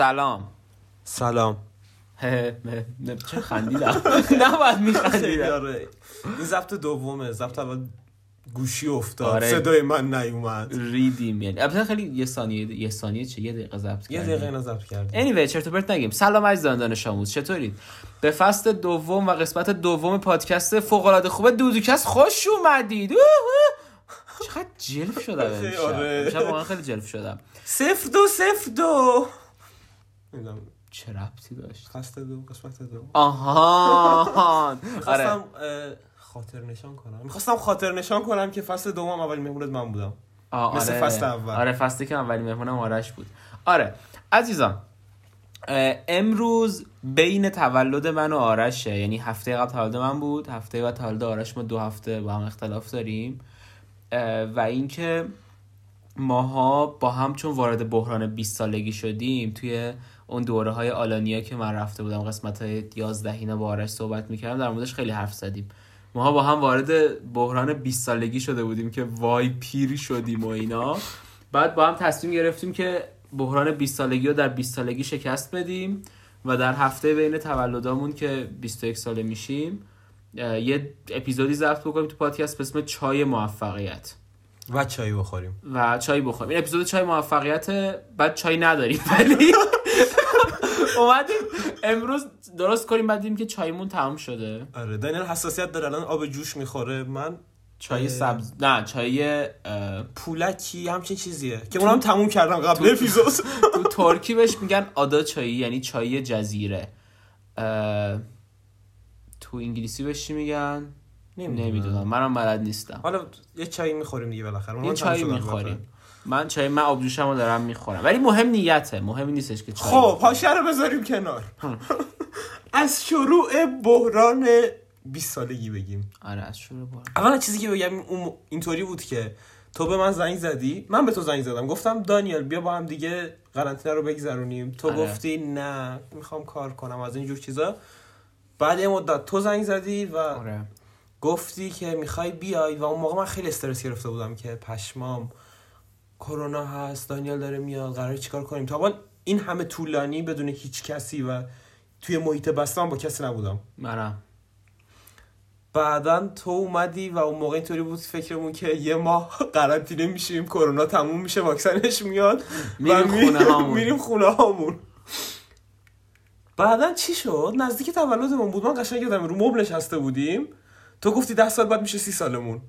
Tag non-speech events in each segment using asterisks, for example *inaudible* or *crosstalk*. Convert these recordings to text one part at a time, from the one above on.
سلام. سلام. *laughs* چه خندیدم. *laughs* نباید میخندیدم. آره. این ضبط دومه. ضبط اول گوشی افتاد. آره. صدای من نیومد. ریدیم. یعنی البته خیلی یه ثانیه یه ثانیه چه؟ یه دقیقه ضبط یه. دقیقه اینا ضبط کردیم. Anyway چرت و پرت نگیم. سلام عزیزان دانش آموز. چطورید؟ به فصل دوم و قسمت دوم پادکست فوق العاده خوبه دودوکست خوش اومدید. چقدر جلف شدم آره. امشب واقعا خیلی جلف شدم. صفر دو صفر دو. نمی‌دونم. چه ربطی داشت؟ فصل دو قسمت دو آها. آره. خاطر نشان کنم. می‌خواستم خاطر نشان کنم که فصل دوم اول مهمونت من بودم. آه، مثل آره. فصل اول. آره فصلی که اولی مهمونم آرش بود. آره. عزیزان امروز بین تولد من و آرشه یعنی هفته قبل تولد من بود. هفته بعد تولد آرش ما دو هفته با هم اختلاف داریم. و اینکه ماها با هم چون وارد بحران 20 سالگی شدیم توی اون دوره های آلانیا که من رفته بودم قسمت های 11 اینا با آرش صحبت می‌کردم در موردش خیلی حرف زدیم. ماها با هم وارد بحران 20 سالگی شده بودیم که وای پیر شدیم و اینا. بعد با هم تصمیم گرفتیم که بحران 20 سالگی رو در 20 سالگی شکست بدیم و در هفته بین تولدامون که 21 ساله میشیم یه اپیزودی ضبط بکنیم تو پادکست به اسم چای موفقیت. و چایی بخوریم. و چای بخوریم. این اپیزود چای موفقیت بعد چای نداریم ولی *laughs* اومدیم. امروز درست کنیم بعد دیدیم که چایمون تمام شده. آره دانیل حساسیت داره. الان آب جوش می‌خوره. من چای سبز نه چای پولکی همچین چیزیه که اونم تموم کردم. قبل اپیزود. *laughs* تو ترکی بهش میگن آدا چایی یعنی چای جزیره. تو انگلیسی بهش چی میگن؟ نمی‌دونم. منم بلد نیستم. حالا یه چایی می‌خوریم دیگه بالاخره. یه شد می‌خوریم. من چای من آبجوشمو دارم می‌خورم. ولی مهم نیته. مهم نیستش که چای خب حاشیه رو بذاریم کنار. از شروع بحران 20 سالگی بگیم. آره از شروع بار اولا چیزی که بگم اون اینطوری بود که تو به من زنگ زدی. من به تو زنگ زدم. گفتم دانیل بیا با هم دیگه قرنطینه رو بگذرونیم. تو آره. گفتی نه می‌خوام کار کنم. از اینجور چیزا. بعد یه مدت تو زنگ زدی و آره. گفتی که می‌خوای بیای. و اون موقع من خیلی استرس گرفته بودم که پشمام کرونا هست دانیال داره میاد قراره چیکار کنیم تا الان این همه طولانی بدون هیچ کسی و توی محیط بسته من با کسی نبودم منم بعدا تو اومدی و اون موقع اینطوری بود فکرمون که یه ماه قرنطینه میشیم کرونا تموم میشه واکسنش میاد میریم خونه هامون. میریم خونه هامون بعدا چی شد نزدیک تولدمون بود من قشنگ یادم رو مبل نشسته بودیم تو گفتی ده سال بعد میشه سی سالمون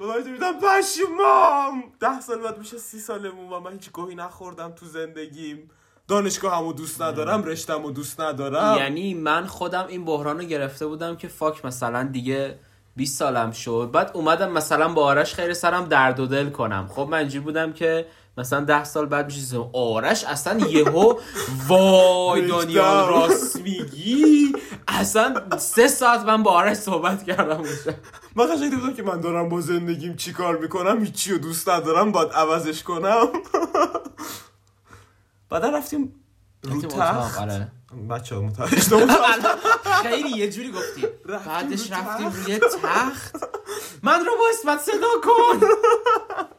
و من دیدم پشمام ده سال بعد میشه سی سالمون و من هیچ گوهی نخوردم تو زندگیم. دانشگاه همو دوست ندارم رشتمو دوست ندارم. یعنی من خودم این بحران رو گرفته بودم که فاک مثلا دیگه 20 سالم شد. بعد اومدم مثلا با آرش خیر سرم درد و دل کنم. خب من اینجوری بودم که مثلا ده سال بعد میشه. آرش اصلا یهو وای. دانیال راست میگی اصلا سه ساعت من با آرش صحبت کردم. من قشنگ بودم که من دارم با زندگیم چی کار می‌کنم هیچی رو دوست ندارم باید عوضش کنم *laughs* بعدا رفتیم رو تخت. بچه ها متوجه خیلی یه جوری گفتی بعدش رفتیم. روی تخت من رو با اسمت صدا کن *laughs*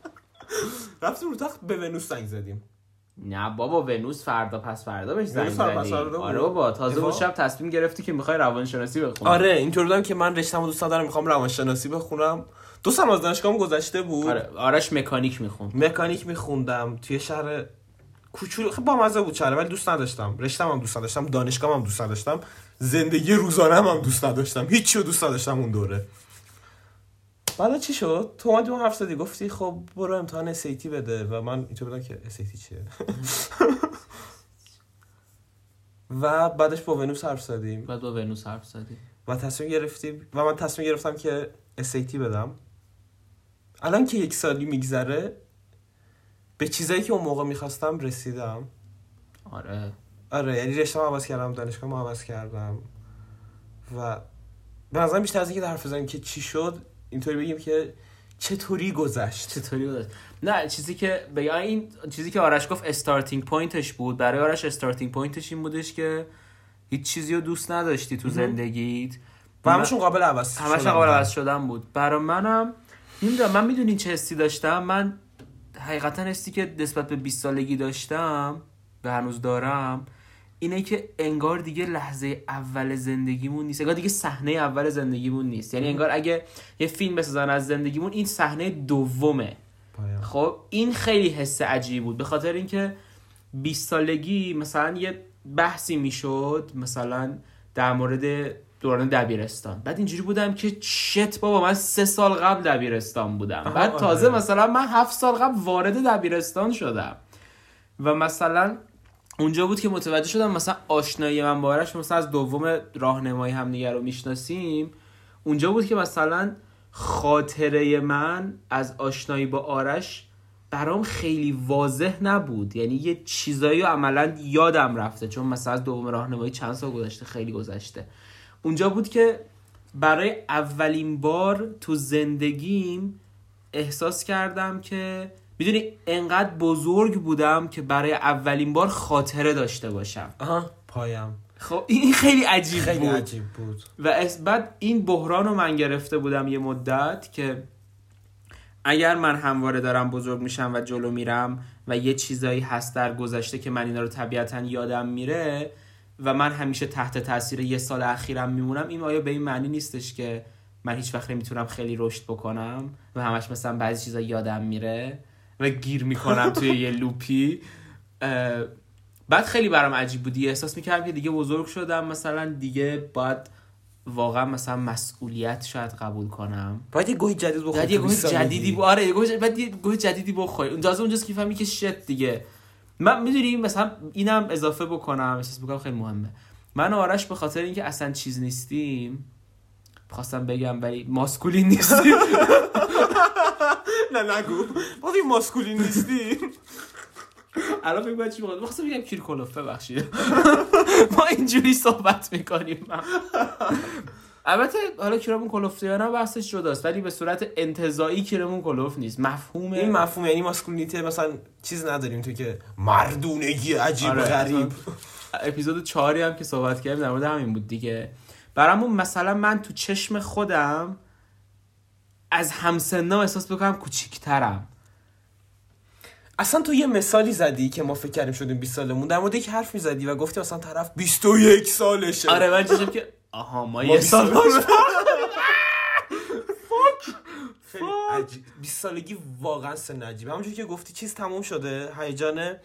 *gasps* رفتیم رو تخت به ونوس زنگ زدیم. نه بابا ونوس فردا پس فردا بهش زنگ زدی. آره بابا تازه. اون شب تصمیم گرفتی که می‌خوای روانشناسی بخونی. آره اینطور بودم که من رشتم دوست ندارم می‌خوام روانشناسی بخونم. دو سال از دانشگاهم گذشته بود. آره آرش مکانیک میخون مکانیک میخوندم. توی شهر کوچولو خب با مزه بود شهر ولی دوست نداشتم. رشتم هم دوست نداشتم دانشگاهم هم دوست نداشتم. زندگی روزانه هم, هم دوست نداشتم. هیچی رو دوست نداشتم اون دوره. بعدا چی شد؟ تو اومدی اون حرف زدی گفتی خب برو امتحان اسیتی بده و من اینطور بودم که اسیتی چیه. و بعدش با ونوس حرف زدیم. بعد با ونوس حرف زدی و تصمیم گرفتیم و من تصمیم گرفتم که SAT بدم. الان که یک سالی میگذره به چیزایی که اون موقع می‌خواستم رسیدم. آره. آره یعنی رشتم عوض کردم دانشگاه عوض کردم. و به نظرم بیشتر از اینکه در حرف بزنیم که چی شد اینطوری بگیم که چطوری گذشت؟ چطوری بود نه چیزی که بگم این چیزی که آرش گفت starting point ش بود. برای آرش starting point ش این بودش که هیچ چیزی رو دوست نداشتی تو زندگیت. و همشون قابل عوض همش شدن. قابل. عوض شدن بود. برای منم نمی‌دونم من می‌دونین چه حسی داشتم؟ من حقیقتا حسی که نسبت به 20 سالگی داشتم و هنوز دارم اینه که انگار دیگه لحظه اول زندگیمون نیست انگار دیگه صحنه اول زندگیمون نیست. یعنی انگار اگه یه فیلم بسازن از زندگیمون این صحنه دومه. پایم. خب این خیلی حس عجیبی بود. به خاطر اینکه 20 سالگی مثلا یه بحثی می‌شد مثلا در مورد دوران دبیرستان. بعد اینجوری بودم که چت بابا من سه سال قبل دبیرستان بودم. بعد تازه. مثلا من هفت سال قبل وارد دبیرستان شدم. و مثلا اونجا بود که متوجه شدم مثلا آشنایی من با آرش مثلا از دوم راهنمایی همدیگه رو می‌شناسیم. اونجا بود که مثلا خاطره من از آشنایی با آرش برام خیلی واضح نبود. یعنی یه چیزایی عملا یادم رفته چون مثلا از دوم راهنمایی چند سال گذشته خیلی گذشته. اونجا بود که برای اولین بار تو زندگیم احساس کردم که می‌دونی انقدر بزرگ بودم که برای اولین بار خاطره داشته باشم. آها. پایم. خب این خیلی عجیب خیلی بود. عجیب بود. و بعد این بحران رو من گرفته بودم یه مدت که اگر من همواره دارم بزرگ میشم و جلو میرم و یه چیزایی هست در گذشته که من اینا رو طبیعتا یادم میره و من همیشه تحت تاثیر یه سال اخیرم میمونم این آیا به این معنی نیستش که من هیچ وقت نمی‌تونم خیلی رشد بکنم و همش مثلا بعضی چیزا یادم میره؟ و گیر می‌کنم توی یه لوپی. بعد خیلی برام عجیب بودی احساس می‌کردم که دیگه بزرگ شدم. مثلا دیگه باید واقعا مثلا مسئولیت شاید قبول کنم. باید یه گوهی جدید بخوری یه تو گوه 20 سالگی. جدیدی ب... آره یه بعد یه گوه جدیدی بخوری. اون تازه اونجاست که فهمی که شت دیگه. من می‌دونی مثلا اینم اضافه بکنم احساس می‌کنم خیلی مهمه. من و آرش به خاطر اینکه اصلا چیز نیستیم خواستم بگم ولی ماسکولین نیستیم *laughs* نه نگو. این ماسکولین نیستی. الان فکر چی می‌خوام خواستم بگم کیرکولوف ببخشید. *laughs* ما اینجوری صحبت می‌کنیم. البته حالا کیرمون کلوفته یا نه بحثش جداست ولی به صورت انتزاعی کیرمون کلوف نیست. مفهوم این مفهوم یعنی ماسکولینیته مثلا چیز نداریم تو که مردونگی عجیب آره. غریب. اپیزود چهاری هم که صحبت کردیم در مورد همین بود دیگه. برامون مثلا من تو چشم خودم از همسنام احساس بکنم کوچیکترم. اصلا تو یه مثالی زدی که ما فکر کردیم شدیم 20 سالمون در مورد یک حرف می‌زدی و گفتی مثلا طرف 21 سالشه. آره من چشم که آها ما ما یه 20 سال خیلی عجیب. 20 سالگی واقعا سن عجیبه. همونجوری که گفتی چیز تموم شده هیجان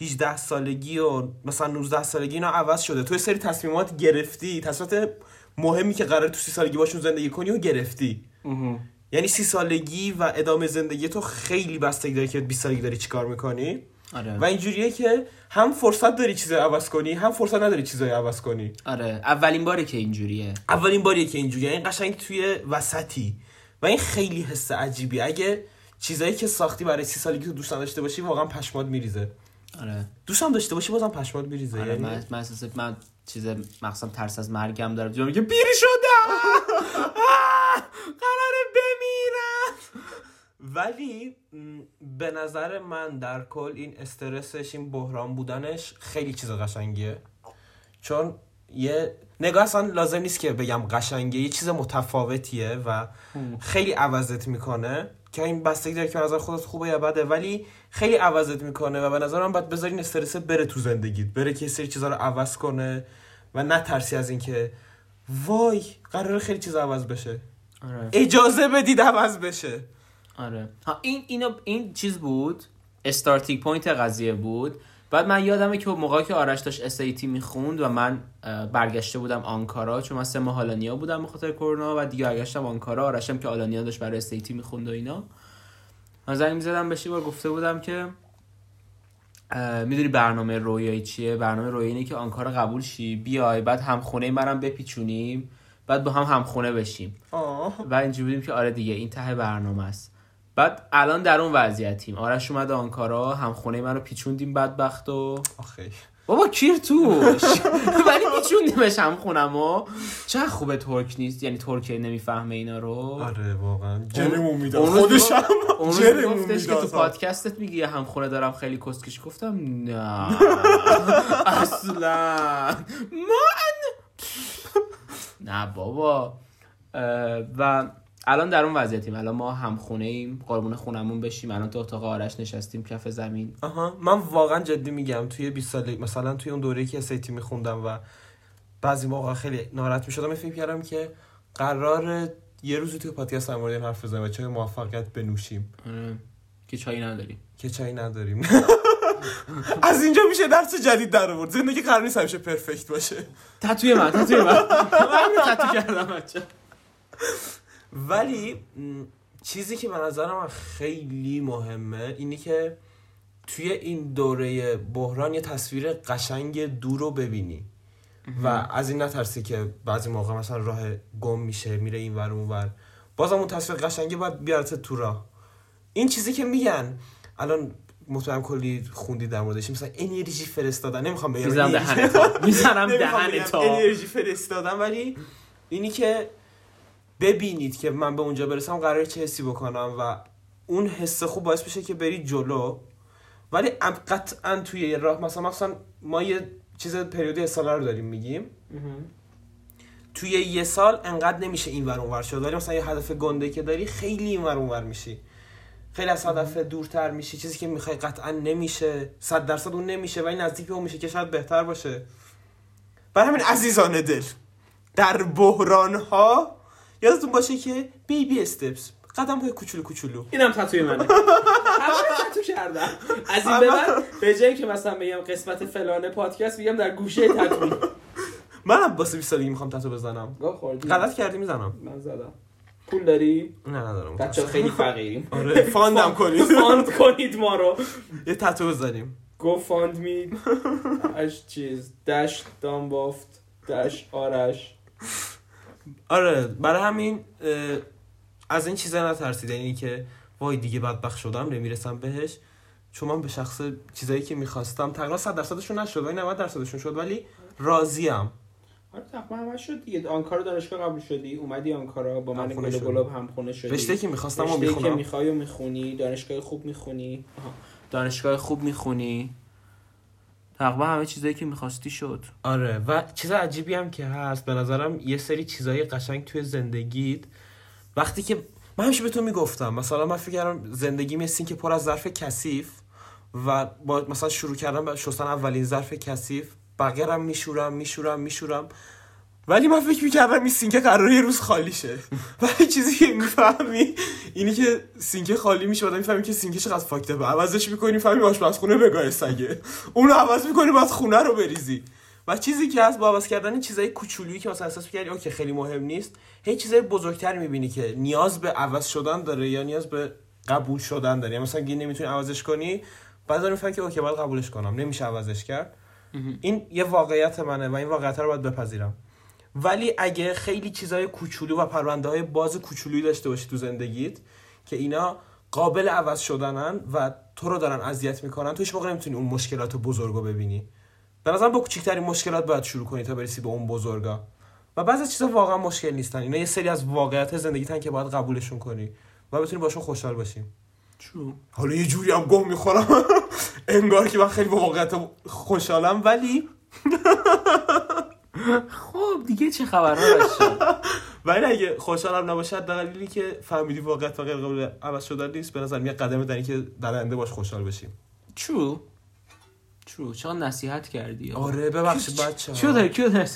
18 سالگی و مثلا 19 سالگی اینا عوض شده. تو یه سری تصمیمات گرفتی تصمیمات مهمی که قرار تو 30 سالگی باشون زندگی کنی و گرفتی. یعنی 30 سالگی و ادامه زندگی تو خیلی بستگی داره که 20 سالگی داری چیکار می‌کنی. آره. و اینجوریه که هم فرصت داری چیزای عوض کنی هم فرصت نداری چیزای عوض کنی. آره. اولین باره که اینجوریه. اولین باریه که اینجوریه. این قشنگ توی وسطی. و این خیلی حس عجیبی اگه چیزایی که ساختی برای سی سالگی تو دوست داشته باشی واقعا پشمات میریزه. آره. دوستم داشته باشی بازم پشمات میریزه. آره یعنی من من چیز مقصد ترس از مرگم دارم جو میگه پیر شدم آه، قراره بمیرم. ولی به نظر من در کل این استرسش این بحران بودنش خیلی چیز قشنگیه. چون یه نگاه اصلا لازم نیست که بگم قشنگه یه چیز متفاوتیه و خیلی عوضت می‌کنه که این بستگی داره که نظر خودت خوبه یا بده. ولی خیلی عوضت می‌کنه و به نظر من باید بذاری این استرس بره تو زندگیت بره که سری چیزا رو عوض کنه و نترسی از اینکه وای قرار خیلی چیز عوض بشه. آره. اجازه بدید عوض بشه. آره. ها این اینو این چیز بود؟ starting point قضیه بود. بعد من یادمه که موقعی که آرش داشت SAT می‌خوند و من برگشته بودم آنکارا چون من سه ماه آلانیا بودم به خاطر کرونا و دیگه برگشتم آنکارا آرشم که آلانیا داشت برای SAT می‌خوند و اینا. من زنگ می‌زدم بهش بار گفته بودم که می‌دونی برنامه رویایی چیه؟ برنامه رویایی اینه که آنکارا قبول شی بیای بعد همخونه منم بپیچونیم بعد با هم همخونه بشیم. آه. و اینجوری بودیم که آره دیگه این ته برنامه است. بعد الان در اون وضعیتیم. آرش اومد آنکارا هم خونه منو پیچوندیم بدبخت و آخه بابا کیر توش. *laughs* ولی پیچوندیمش هم خونم و چه خوبه ترک نیست. یعنی ترکیه نمی‌فهمه اینا رو. آره واقعا. جرمون می‌داد. خودش هم اون جرمون گفتش که تو پادکستت میگی یه همخونه دارم خیلی کسکش گفتم نه. *laughs* اصلا. من؟ *laughs* نه بابا. و الان در اون وضعیتیم. الان ما هم خونه ایم قربون خونمون بشیم. الان تو اتاق آرش نشستیم کف زمین. آها. من واقعا جدی میگم توی 20 سال مثلا توی اون دوره‌ای که اسیتی میخوندم و بعضی موقع خیلی ناراحت می‌شدم فکر کردم که قرار یه روزی توی پادکست در مورد این حرف بزنیم و چای موفقیت بنوشیم. آره. که چایی نداریم. که چای نداریم. *laughs* از اینجا میشه درس جدید در آورد. زندگی قرار نیست همیشه پرفکت باشه. تتوی من تتوی من. *laughs* من تتو کردم بچه ولی چیزی که به نظر من خیلی مهمه اینی که توی این دوره بحران یه تصویر قشنگ دور رو ببینی. و از این نترسی که بعضی موقع مثلا راه گم میشه میره این ور اون ور. بازم اون تصویر قشنگه باید بیارت تو راه. این چیزی که میگن الان مطمئنم کلی خوندی در موردش مثلا انرژی فرستادن. نمی‌خوام بگم می‌زنم انرژی- دهن تا. می‌زنم *laughs* دهن تا. انرژی فرستادن ولی اینی که ببینید که من به اونجا برسم قراره چه حسی بکنم و اون حس خوب باعث بشه که بری جلو. ولی قطعا توی یه راه مثلا مثلا ما یه چیز پریودی یه ساله رو داریم میگیم. توی یه سال انقدر نمیشه این ور اونور شد. ولی مثلا یه هدف گنده که داری خیلی این ور اونور میشی. خیلی از هدف دورتر میشی. چیزی که می‌خوای قطعا نمیشه. صد درصد اون نمیشه ولی نزدیک به اون میشه که شاید بهتر باشه. برای همین عزیزان دل در بحران ها یادتون باشه که بیبی استپس قدم های کوچولو کوچولو. اینم تتوی منه. *laughs* همه تتو کردم. از این به بعد به جایی که مثلا بگم قسمت فلانه پادکست میگم در گوشه تتو *laughs* منم واسه 20 سالگی می‌خوام تتو بزنم. غلط کردی می‌زنم. من زدم. پول داری؟ نه ندارم. بچه خیلی فقیریم. آره fund م *laughs* کنید. fund کنید ما رو. یه تتو بزنیم. GoFundMe اش چیز. dash dumbfuck dash آرش. آره برای همین از این چیزا نترسید. یعنی که وای دیگه بدبخت شدم نمی‌رسم بهش. چون من به شخص چیزایی که می‌خواستم تقریبا 100 درصدشون نشد ولی 90 درصدشون شد. ولی راضیم. آره تقریبا همه شد دیگه. آنکارا دانشگاه قبول شدی اومدی آنکارا با من گل. گلاب همخونه شدی. رشته که می‌خواستم و رشته‌ای که می‌خونم می‌خوای و می‌خونی دانشگاه خوب می‌خونی. دانشگاه خوب می‌خونی. تقریبا همه چیزایی که می‌خواستی شد. آره و چیز عجیبی هم که هست به نظرم یه سری چیزای قشنگ توی زندگیت. وقتی که من همیشه به تو می‌گفتم مثلا من فکر کردم زندگی مثل که پر از ظرف کثیف و با مثلا شروع کردم به شستن اولین ظرف کثیف بقیه رو میشورم میشورم میشورم. ولی من فکر می‌کردم این سینک قراره یه روز خالی شه. ولی چیزی که می‌فهمی اینی که سینک خالی میشه بعد می‌فهمی که سینک چقدر fucked ه به عوضش می‌کنی می‌فهمی آشپزخونه به گای سگه. اونو عوض می‌کنی بعد خونه رو بریزی. و چیزی که هست با عوض کردن چیزای کوچولویی که مثلا احساس می‌کردی okay خیلی مهم نیست هی چیزای بزرگتر می‌بینی که نیاز به عوض شدن داره یا نیاز به قبول شدن داره. یا مثلا گی نمی‌تونی عوضش کنی بعد داری می‌فهمی که اوکی باید قبولش کنم. نمیشه عوضش کرد. این یه واقعیت منه و این واقعیت رو باید بپذیرم. ولی اگه خیلی چیزای کوچولو و پرونده های باز کوچولویی داشته باشی تو زندگیت که اینا قابل عوض شدنن و تو رو دارن اذیت می‌کنن تو هیچ موقع نمی‌تونی اون مشکلات بزرگ رو ببینی. به نظرم با کوچکترین مشکلات باید شروع کنی تا برسی به اون بزرگا. و بعضی از چیزا واقعا مشکل نیستن. اینا یه سری از واقعیت زندگیتن که باید قبولشون کنی و بتونی باشون خوشحال باشی. چون حالا یه جوری هم گم می‌خورم. *laughs* انگار که من خیلی با واقعیت خوشحالم ولی *laughs* خب دیگه چه خبرها *laughs* ولی اگه خوشحالم نباشد دلیلی که فهمیدی واقعیت و غیر قابل عوض شدن نیست. به نظر یه قدمه در اینکه در آینده باش خوشحال بشیم. چرو چرو چقدر نصیحت کردی آره ببخشید بچه چیو داری کیو داری؟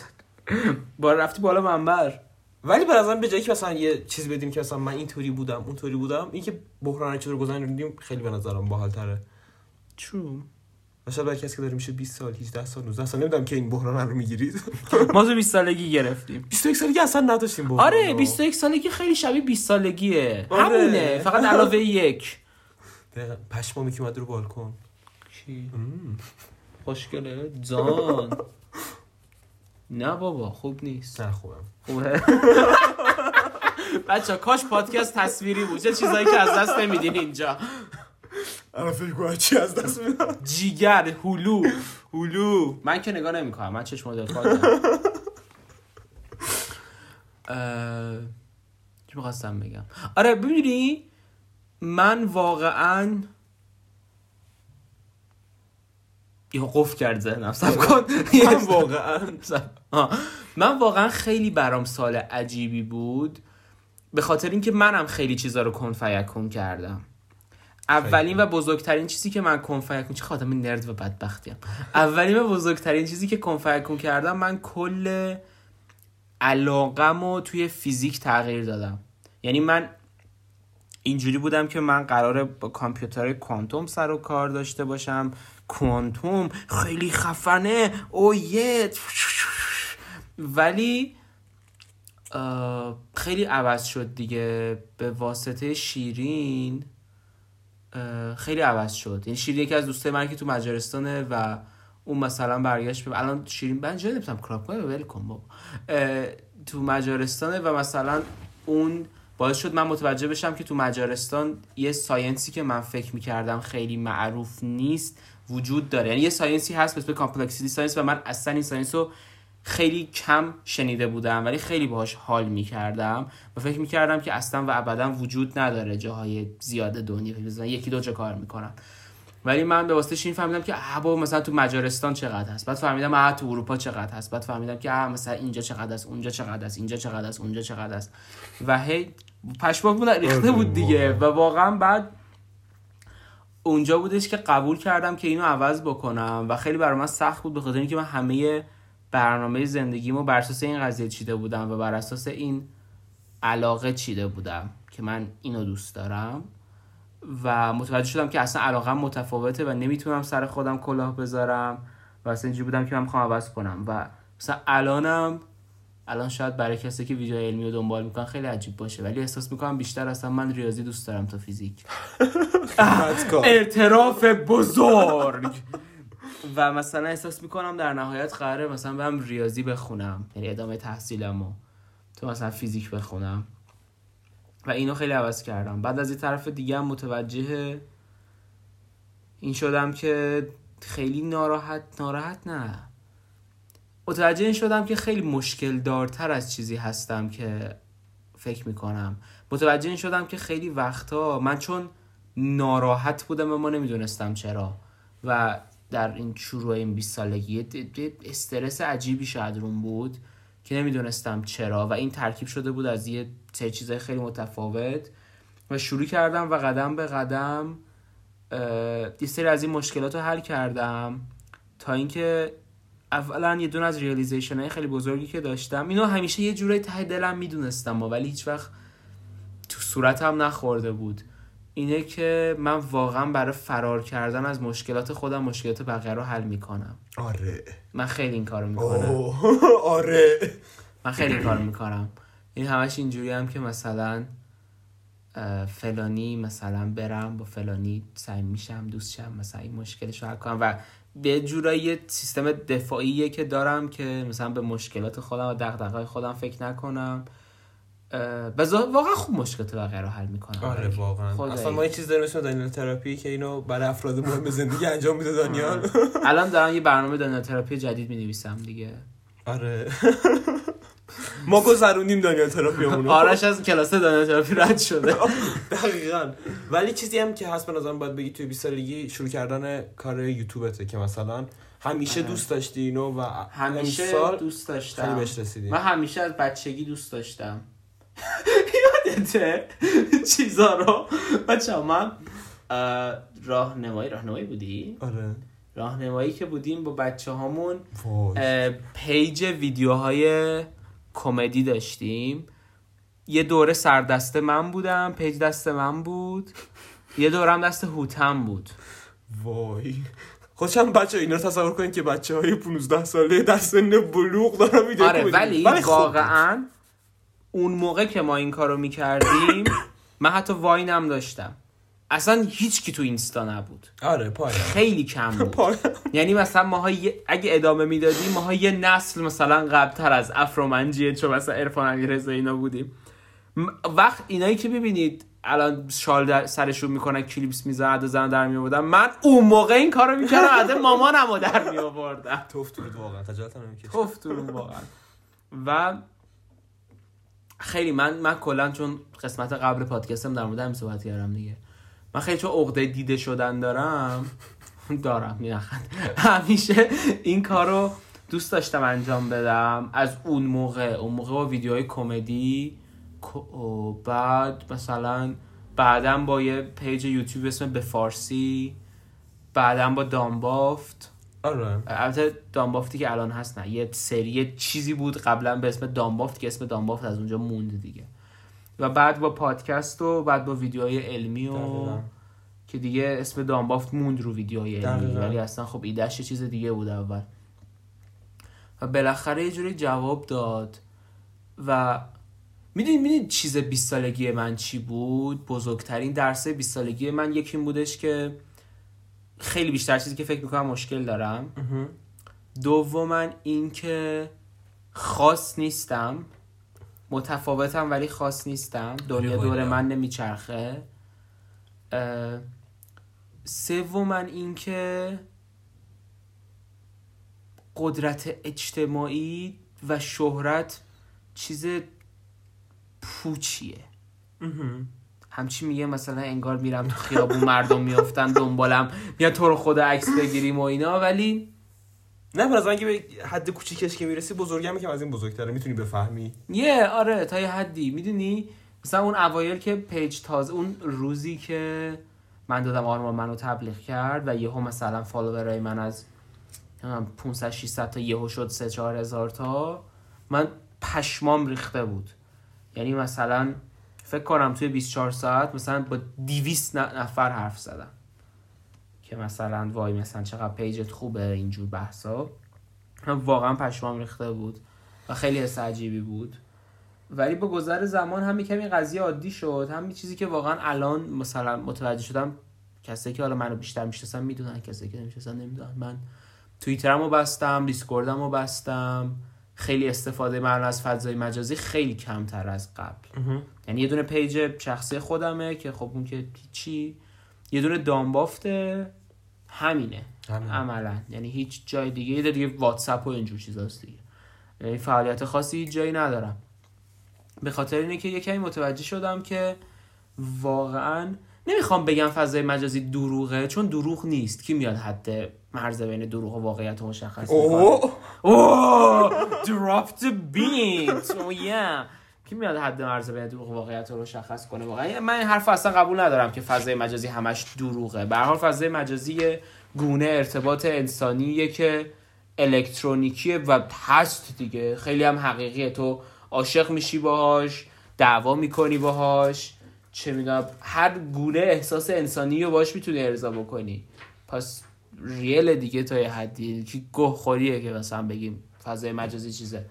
با رفتی بالا منبر. ولی به نظرم به جایی که مثلا یه چیز بدیم که مثلا من اینطوری بودم اونطوری بودم این که بحران رو گذروندیم خیلی به نظرم باحال تره چرو شاید برای کسی که داره میشه 20 سال 18 سال 19 سال نمی‌دونم که این بحران رو می‌گیرید. *laughs* ما تو 20 سالگی گرفتیم. 21 سالگی اصلا نداشتیم بحران آره رو. 21 سالگی خیلی شبیه 20 سالگیه. آره. همونه فقط علاوه یک. دقیقاً. پشمامی که اومد رو بالکن. چی؟ خوشگله؟ جان. نه بابا خوب نیست. نه خوبم. خوبه. *laughs* بچه کاش پادکست تصویری بود. چه چیزایی که از دست نمیدین اینجا. الان فکر کنم چی از دست میدم. جیگر هلو هلو. من که نگاه نمی‌کنم من چشم مدل *laughs* چی می‌خواستم بگم؟ آره ببینی من واقعا یا قفل کرد ذهنم سب کن. *laughs* من واقعا. من واقعا خیلی برام سال عجیبی بود به خاطر اینکه منم خیلی چیزا رو کن فیکون کردم. اولین و بزرگترین چیزی که من کن فیکون چه خاطر من نرد و بدبختیم اولین و بزرگترین چیزی که کن فیکون کردم من کل علاقم رو توی فیزیک تغییر دادم. یعنی من اینجوری بودم که من قراره با کامپیوتر کوانتوم سر و کار داشته باشم. کوانتوم خیلی خفنه. او یه. ولی خیلی عوض شد دیگه. به واسطه شیرین خیلی عوض شد. یعنی شیرین یکی از دوستای من که تو مجارستانه و اون مثلا برگشت به الان شیرین من جای نمی‌تونم crop ول کن بابا. تو مجارستانه و مثلا اون باعث شد من متوجه بشم که تو مجارستان یه science ی که من فکر می‌کردم خیلی معروف نیست وجود داره. یعنی یه science ی هست به اسم complexity science و من اصلا این science رو خیلی کم شنیده بودم ولی خیلی باهاش حال می‌کردم و فکر می‌کردم که اصلا و ابدا وجود نداره جاهای زیاد دنیا. مثلا یکی دو جا کار می‌کنن ولی من به واسطه این فهمیدم که اه بابا مثلا تو مجارستان چقدر هست؟ بعد فهمیدم اه تو اروپا چقدر هست؟ بعد فهمیدم که اه مثلا اینجا چقدر است اونجا چقدر است اینجا چقدر است اونجا چقدر است و هی پشمام بود ریخته بود دیگه. و واقعا بعد اونجا بودش که قبول کردم که اینو عوض بکنم. و خیلی برای من سخت بود به خاطر اینکه من همه برنامه زندگیمو بر اساس این قضیه چیده بودم و بر اساس این علاقه چیده بودم که من اینو دوست دارم و متوجه شدم که اصلا علاقم متفاوته و نمی‌تونم سر خودم کلاه بذارم و اصلا اینجوری بودم که من می‌خوام عوض کنم و مثلا الانم الان شاید برای کسی که ویدیو علمی رو دنبال می‌کنن خیلی عجیب باشه ولی احساس می‌کنم بیشتر اصلا من ریاضی دوست دارم تا فیزیک. *laughs* اعتراف بزرگ. و مثلا احساس می‌کنم در نهایت قراره مثلا برم ریاضی بخونم. یعنی ادامه تحصیلمو تو مثلا فیزیک بخونم. و اینو خیلی عوض کردم. بعد از این طرف دیگه هم متوجه این شدم که خیلی ناراحت ناراحت نه. متوجه این شدم که خیلی مشکل دارتر از چیزی هستم که فکر می‌کنم. متوجه این شدم که خیلی وقتا من چون ناراحت بودم و نمی‌دونستم چرا. و در این شروع این 20 سالگی. استرس عجیبی شاید روم بود که نمی‌دونستم چرا و این ترکیب شده بود از یه سه چیزای خیلی متفاوت و شروع کردم و قدم به قدم یه از این مشکلات رو حل کردم تا اینکه اولا یه دونه از ریالیزیشن های خیلی بزرگی که داشتم. اینو همیشه یه جورایی ته دلم می‌دونستم ولی هیچ وقت تو صورتم نخورده بود. اینه که من واقعا برای فرار کردن از مشکلات خودم مشکلات بقیه رو حل می‌کنم. آره. من خیلی این کارو می‌کنم. اوه، *laughs* آره. من خیلی این کارو می‌کنم. این همش اینجوری هم که مثلا فلانی مثلا برم با فلانی سعی میشم دوست شم مثلا این مشکلش رو حل کنم و به جورایی یه سیستم دفاعیه که دارم که مثلا به مشکلات خودم و دغدغه‌های خودم فکر نکنم. و ظا- واقعا خوب مشکلات بقیه رو حل می‌کنم آره واقعا. اصلا ما این چیز داریم اسم دانیل تراپی که اینو برای افراد مهم زندگی انجام میده دانیال. *laughs* الان دارم یه برنامه دانیال تراپی جدید می‌نویسم دیگه. آره. *laughs* ما گذروندیم دانیال تراپیمون رو. آرش از کلاس دانیال تراپی رد شده. *laughs* دقیقا. ولی چیزی هم که هست به نظرم باید بگی توی 20 سالگی شروع کردن کار یوتیوبته که مثلا همیشه. دوست داشتی اینو و همیشه دوست خیلی داشتم بهش رسیدی. من همیشه از بچگی دوست داشتم. یادته چیزا رو؟ بچه من اه، راهنمایی راهنمایی بودی؟ آره. راهنمایی که بودیم با بچه هامون page ویدیوهای کمدی داشتیم. یه دوره سردست من بودم page دست من بود. یه دوره هم دست هوتم بود. وای. خودشم بچه اینا رو تصور کنید که بچه های 15 ساله در سن بلوغ دارن ویدیو آره ولی. خوب بود. واقعا اون موقع که ما این کارو می‌کردیم من حتی واینم داشتم. اصلا هیچ کی تو اینستا نبود. آره پایه خیلی کم بود. *laughs* یعنی مثلا ماها اگه ادامه می‌دادیم ماها یه نسل مثلا قبلتر از افرومنجیه چون مثلا عرفان علیرضا اینا بودیم. وقت اینایی که ببینید الان شال در سرشون می‌کنن کلیپس می‌زنن عده زن در میآوردن. من اون موقع این کارو می‌کردم عده مامانمو در میآوردم. توف تو بود واقعا. خجالت هم اون واقعا. و خیلی من من کلا چون قسمت قبل پادکستم در مورد همین صحبت کردم دیگه. من خیلی چون عقده دیده شدن دارم *laughs* دارم میخند همیشه این کارو دوست داشتم انجام بدم. از اون موقع اون موقع با ویدیوهای کمدی. بعد مثلا بعدا با یه پیج یوتیوب اسم به فارسی بعدا با دانبافت آره. البته دانبافتی که الان هست نه. یه سری چیزی بود قبلا به اسم دانبافت که اسم دانبافت از اونجا موند دیگه. و بعد با پادکست و بعد با ویدیوهای علمی و دقیقاً. که دیگه اسم دانبافت موند رو ویدیوهای علمی. دقیقاً. ولی اصلا خب ایدهش چیز دیگه بود اول. و بالاخره یه جوری جواب داد و می‌دونید می‌دونید چیز 20 سالگی من چی بود؟ بزرگترین درس 20 سالگی من یکی بودش که خیلی بیشتر چیزی که فکر می‌کنم مشکل دارم. دوما این که خاص نیستم متفاوتم ولی خاص نیستم دنیا دور. من نمیچرخه سوما این که قدرت اجتماعی و شهرت چیز پوچیه. همچی میگه مثلا انگار میرم تو خیابون مردم میافتن دنبالم یا تو رو خود عکس بگیریم و اینا. ولی نه به نظرم که به حد کوچیکش که می‌رسی بزرگم که از این بزرگتره. می‌تونی بفهمی. یه آره تا یه حدی. می‌دونی؟ مثلا اون اوایل که page تازه اون روزی که من دادم آرمان منو تبلیغ کرد و یهو مثلا follower ای من از نمی‌دونم 500 600 تا یهو شد 3 4 هزار تا من پشمام ریخته بود. یعنی مثلا فکر کنم توی 24 ساعت مثلا با 200 ن- نفر حرف زدم. که مثلا وای مثلا چقدر page ت خوبه اینجور بحثا. واقعا پشمام ریخته بود و خیلی حس عجیبی بود. ولی با گذر زمان هم کمی قضیه عادی شد. هم چیزی که واقعا الان مثلا متوجه شدم کسی که حالا منو بیشتر می‌شناسن می‌دونن کسی که نمی‌شناسن نمی‌دونن. من توییترمو بستم دیسکوردمو بستم. خیلی استفاده من از فضای مجازی خیلی کمتر از قبل. یعنی یه دونه page شخصی خودمه که خب اون که چی؟ یه دونه دانبافته همینه. همین. عملا. یعنی هیچ جای دیگه. یه دیگه واتساپ و اینجور چیزاست دیگه. یعنی فعالیت خاصی هیچ جایی ندارم. به خاطر اینه که یه کمی متوجه شدم که واقعا نمی‌خوام بگم فضای مجازی دروغه چون دروغ نیست. کی میاد حد مرز بین دروغ و واقعیت رو مشخص می‌کنه؟ اوه! اوه drop the beat. Oh yeah. کی میاد حد مرز بین دروغ و واقعیت رو مشخص کنه؟ واقعا من این حرف اصلا قبول ندارم که فضای مجازی همش دروغه. به هر حال فضای مجازی گونه ارتباط انسانیه که الکترونیکیه و هست دیگه. خیلی هم حقیقیه. تو عاشق میشی باهاش دعوا می‌کنی باهاش. چه می‌دونم هر گونه احساس انسانی رو باش می‌تونی ارضا بکنی. پس ریل دیگه تا یه حدی که گوه خوریه که مثلا بگیم فضای مجازی چیزه.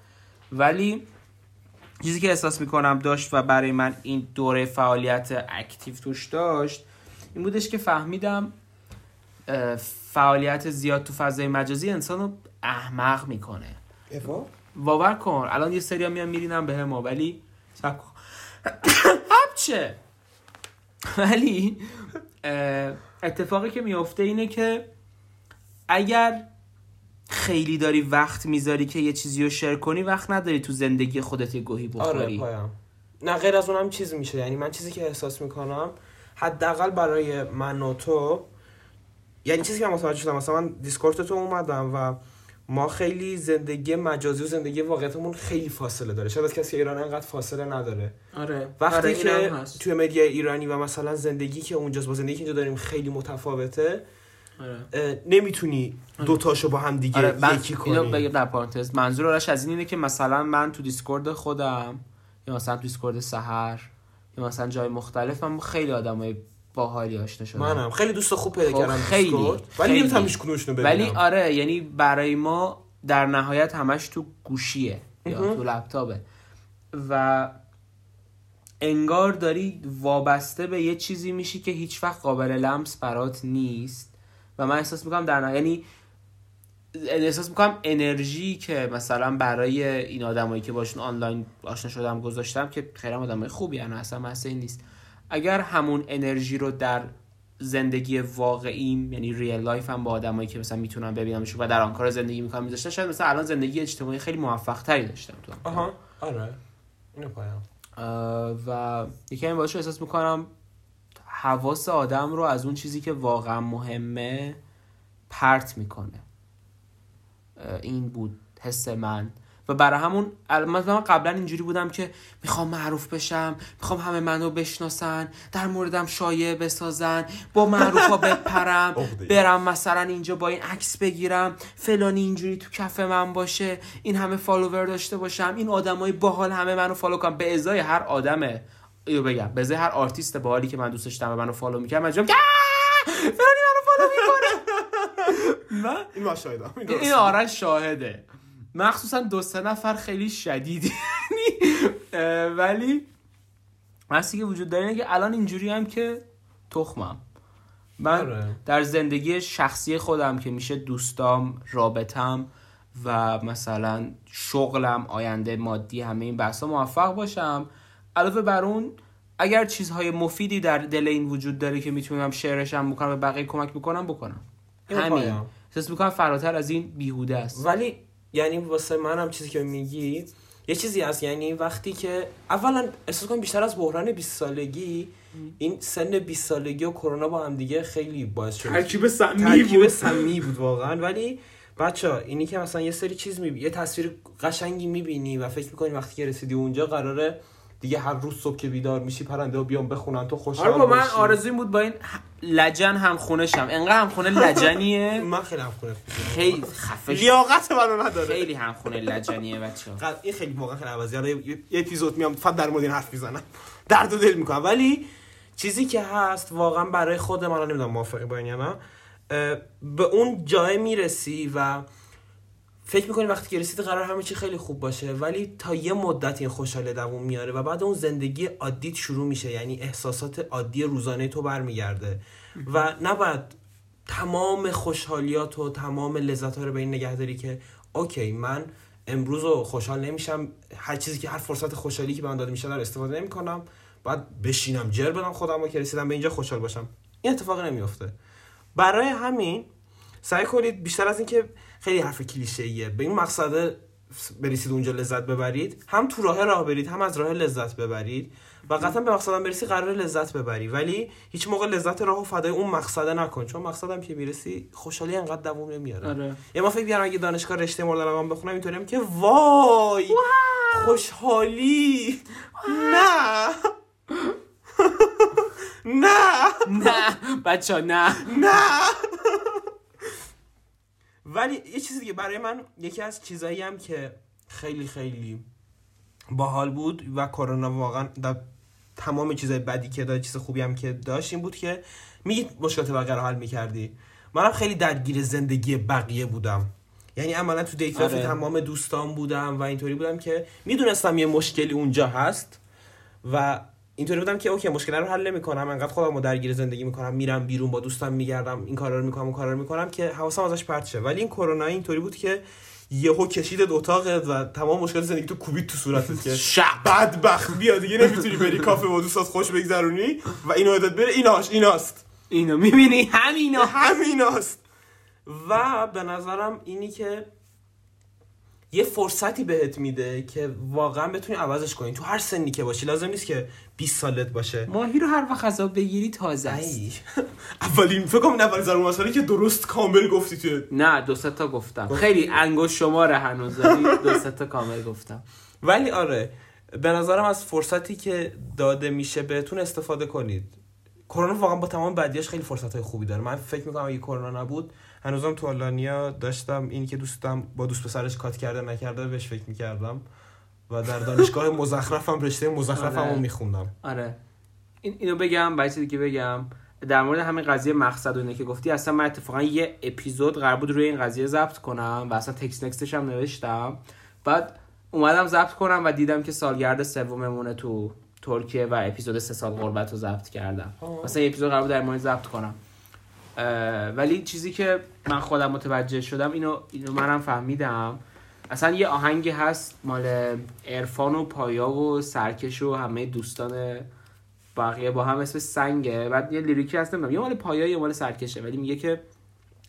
ولی چیزی که احساس می‌کنم داشت و برای من این دوره فعالیت اکتیو توش داشت این بودش که فهمیدم فعالیت زیاد تو فضای مجازی انسان رو احمق می‌کنه. افا؟ باور کن الان یه سری میان میرینم به ما ولی سب کن. *coughs* چه ولی اتفاقی که میفته اینه که اگر خیلی داری وقت می‌ذاری که یه چیزی رو شیر کنی وقت نداری تو زندگی خودت یه گوهی آره بخوری. پایم. نه غیر از اونم چیز میشه. یعنی من چیزی که احساس می‌کنم حداقل برای من و تو یعنی چیزی که من متوجه شدم مثلا من دیسکورد تو اومدم و ما خیلی زندگی مجازی و زندگی واقعیتمون خیلی فاصله داره. شاید از کسی که ایران انقدر فاصله نداره. آره. وقتی آره، که. توی مدیا ایرانی و مثلا زندگی که اونجاست با زندگی که اینجا داریم خیلی متفاوته آره. نمی‌تونی دوتاشو با هم دیگه آره من یکی اینو کنی. بگم در پارانتز منظور آرش از این اینه که مثلا من تو دیسکورد خودم یا مثلا تو دیسکورد سحر یا مثلا جای مختلف من خیلی آدمای باحالی آشنا شدم. منم. خیلی دوست خوب پیدا خب، کردم خیلی، دیسکورد ولی. نمی‌تونم هیچ کدومشونو ببینم. ولی آره یعنی برای ما در نهایت همش تو گوشیه یا تو لپتاپه. و انگار داری وابسته به یه چیزی میشی که هیچ وقت قابل لمس برات نیست. و من احساس می‌کنم در نهایت یعنی احساس می‌کنم انرژی که مثلا برای این آدمایی که باشون آنلاین آشنا شدم گذاشتم که خیلی آدمای خوبی هن اصلا مسئله نیست. اگر همون انرژی رو در زندگی واقعیم یعنی real life هم با آدمایی که مثلا می‌تونم ببینمشون و در آن کار زندگی می‌کنم میذاشتم شاید مثلا الان زندگی اجتماعی خیلی موفق تری داشتم تو آها. آره. اینو پایم و یکی این باعث احساس می‌کنم حواس آدم رو از اون چیزی که واقعا مهمه پرت می‌کنه. این بود حس من. و برای همون من قبلا اینجوری بودم که می‌خوام معروف بشم می‌خوام همه منو بشناسن در موردم شایعه بسازن با معروف ها *laughs* بپرم. برم مثلا اینجا با این عکس بگیرم فلانی اینجوری تو کف من باشه این همه follower داشته باشم این آدمای باحال همه منو فالو کنم به ازای هر آدمه. اینو بگم به ازای هر آرتیست باحالی که من دوست داشتم و منو follow می‌کرد من فلانی منو follow می‌کنه. *laughs* من این ما شاهدم این. آرش شاهده. مخصوصا دو سه نفر خیلی شدید. یعنی ولی مستی که وجود داره که الان اینجوری هم که تخمم. من آره. در زندگی شخصی خودم که میشه دوستام رابطم و مثلا شغلم آینده مادی همه این بحثا موفق باشم. علاوه بر اون اگر چیزهای مفیدی در دل این وجود داره که می‌تونم شعرشم بکنم و بقیه کمک بکنم. بکنم. همین. احساس می‌کنم فراتر از این بیهوده است. ولی یعنی واسه منم چیزی که میگی یه چیزی هست. یعنی وقتی که اولا احساس کنم بیشتر از بحران 20 سالگی این سن 20 سالگی و کرونا با هم دیگه خیلی باعث شد ترکیب سمی ترکیب بود. سمی بود واقعا. ولی بچه اینی که مثلا یه سری چیز می‌بینی یه تصویر قشنگی می‌بینی و فکر می‌کنی وقتی که رسیدی اونجا قراره دیگه هر روز صبح که بیدار میشی پرنده ها بیان بخونن تو خوشحال آره با من باشی. آرزویم بود با این لجن هم خونه شم انقدر هم خونه لجنیه. *laughs* من خیلی هم خونه خیلی خفه. لیاقت منو نداره. خیلی هم خونه لجنیه بچه قد- این خیلی واقعا خیلی عوضی. یه یه اپیزود میام فقط در مورد این حرف می‌زنم. درد و دل می‌کنم. ولی چیزی که هست واقعا برای خود من نمی‌دونم موافقی با این یا نه به اون جای می‌رسی و فکر می‌کنی وقتی که رسیدی قرار همه چی خیلی خوب باشه ولی تا یه مدت این خوشحالی دووم میاره و بعد اون زندگی عادیت شروع میشه یعنی احساسات عادی روزانه تو برمیگرده و نباید تمام خوشحالیات و تمام لذت ها رو به این نگه داری که اوکی من امروز رو خوشحال نمیشم هر چیزی که هر فرصت خوشحالی که به من داده میشه در استفاده نمی‌کنم بعد بشینم جر بدم خودم رو که رسیدم به اینجا خوشحال باشم. این اتفاق نمیافته. برای همین سعی کنید بیشتر از اینکه خیلی حرف کلیشه‌ایه. به این مقصد برسید اونجا لذت ببرید. هم تو راه راه برید هم از راه لذت ببرید. و قطعا به مقصدم برسی قرار لذت ببری. ولی هیچ موقع لذت راه و فدای اون مقصده نکن. چون مقصدم که می‌رسی خوشحالی انقدر دووم نمیاره. آره. یه ما فکر بیارم اگه دانشگاه رشته مورد علاقه‌ام بخونم اینطوریم که وای! خوشحالی! *laughs* نه! نه! نه بچه نه. نه! ولی یه چیزی دیگه برای من یکی از چیزایی هم که خیلی خیلی باحال بود و کرونا واقعا در تمام چیزای بدی که داشت چیز خوبی هم که داشت این بود که میگی مشکلات بقیه رو حل می‌کردی منم خیلی درگیر زندگی بقیه بودم یعنی عملا تو دیتلاف آره. تمام دوستان بودم و اینطوری بودم که می‌دونستم یه مشکلی اونجا هست و اینطوری بودم که اوکی مشکل رو حل نمی‌کنم انقدر خودم رو درگیر زندگی می‌کنم میرم بیرون با دوستم میگردم این کارا رو می‌کنم اون کارا رو می‌کنم که حواسم ازش پرت شه. ولی این کرونا اینطوری بود که یهو کشید اتاقت و تمام مشکل زندگی تو کوبید تو صورتت که *laughs* شب. بدبخت. بیا دیگه نمی‌تونی بری کافه با دوستات خوش بگذرونی و اینو یادت بره ایناش ایناست. اینو می‌بینی؟ همینا همیناست. و به نظرم اینی که یه فرصتی بهت میده که واقعا بتونی عوضش کنی. تو هر سنی که باشی لازم نیست که 20 سالت باشه. ماهی رو هر وقت غذا بگیری تازه است. ای. *laughs* اولین فکر کنم ضرور مسئله که درست کامل گفتی تو نه دو سه تا گفتم. خیلی انگوش شماره هنوز دو سه تا کامل گفتم. ولی آره به نظرم از فرصتی که داده میشه بهتون استفاده کنید. کرونا واقعا با تمام بدیاش خیلی فرصت های خوبی داره. من فکر می‌کنم اگه کرونا نبود هنوزم تو آلانیا داشتم این که دوستم با دوست پسرش کات کرده نکرده بهش فکر می‌کردم. و در دانشگاه *laughs* مزخرفم رشته مزخرفم آره. رو میخوندم. آره. این اینو بگم چیزی که بگم. در مورد همین قضیه مقصد و اینه که گفتی اصلا من اتفاقا یه اپیزود قرار بود روی این قضیه ضبط کنم و اصلا تکست نکستش هم نوشتم. بعد اومدم ضبط کنم و دیدم که سالگرد سوممونه تو ترکیه و اپیزود سه سال غربت رو ضبط کردم. مثلا یه اپیزود قرار بود در مورد ضبط کنم. ولی چیزی که من خودم متوجه شدم اینو اینو منم فهمیدم. اصلا یه آهنگی هست مال عرفان و پایا و سرکش و همه دوستان بقیه با هم اسم سنگه. بعد یه لیریکی هست نمی‌دونم. یه مال پایا یه مال سرکشه. ولی میگه که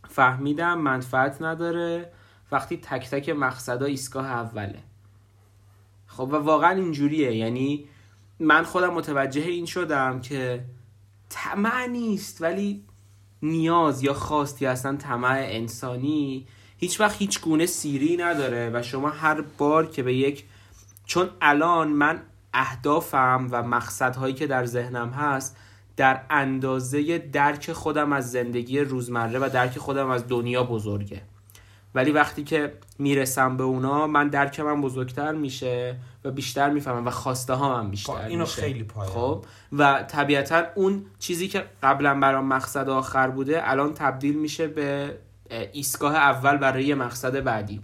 فهمیدم منفعت نداره. وقتی تک تک مقصدا ایستگاه اوله. خب و واقعا اینجوریه. یعنی من خودم متوجه این شدم که طمع نیست ولی نیاز یا خواستی اصلا طمع انسانی هیچ وقت هیچ گونه سیری نداره و شما هر بار که به یک چون الان من اهدافم و مقصدهایی که در ذهنم هست در اندازه درک خودم از زندگی روزمره و درک خودم از دنیا بزرگه. ولی وقتی که می‌رسم به اونا من درکم من بزرگتر میشه و بیشتر می‌فهمم و خواسته ها هم بیشتر اینو میشه خیلی پایه. خب و طبیعتا اون چیزی که قبلا برام مقصد آخر بوده الان تبدیل میشه به اه، ایستگاه اول برای مقصد بعدی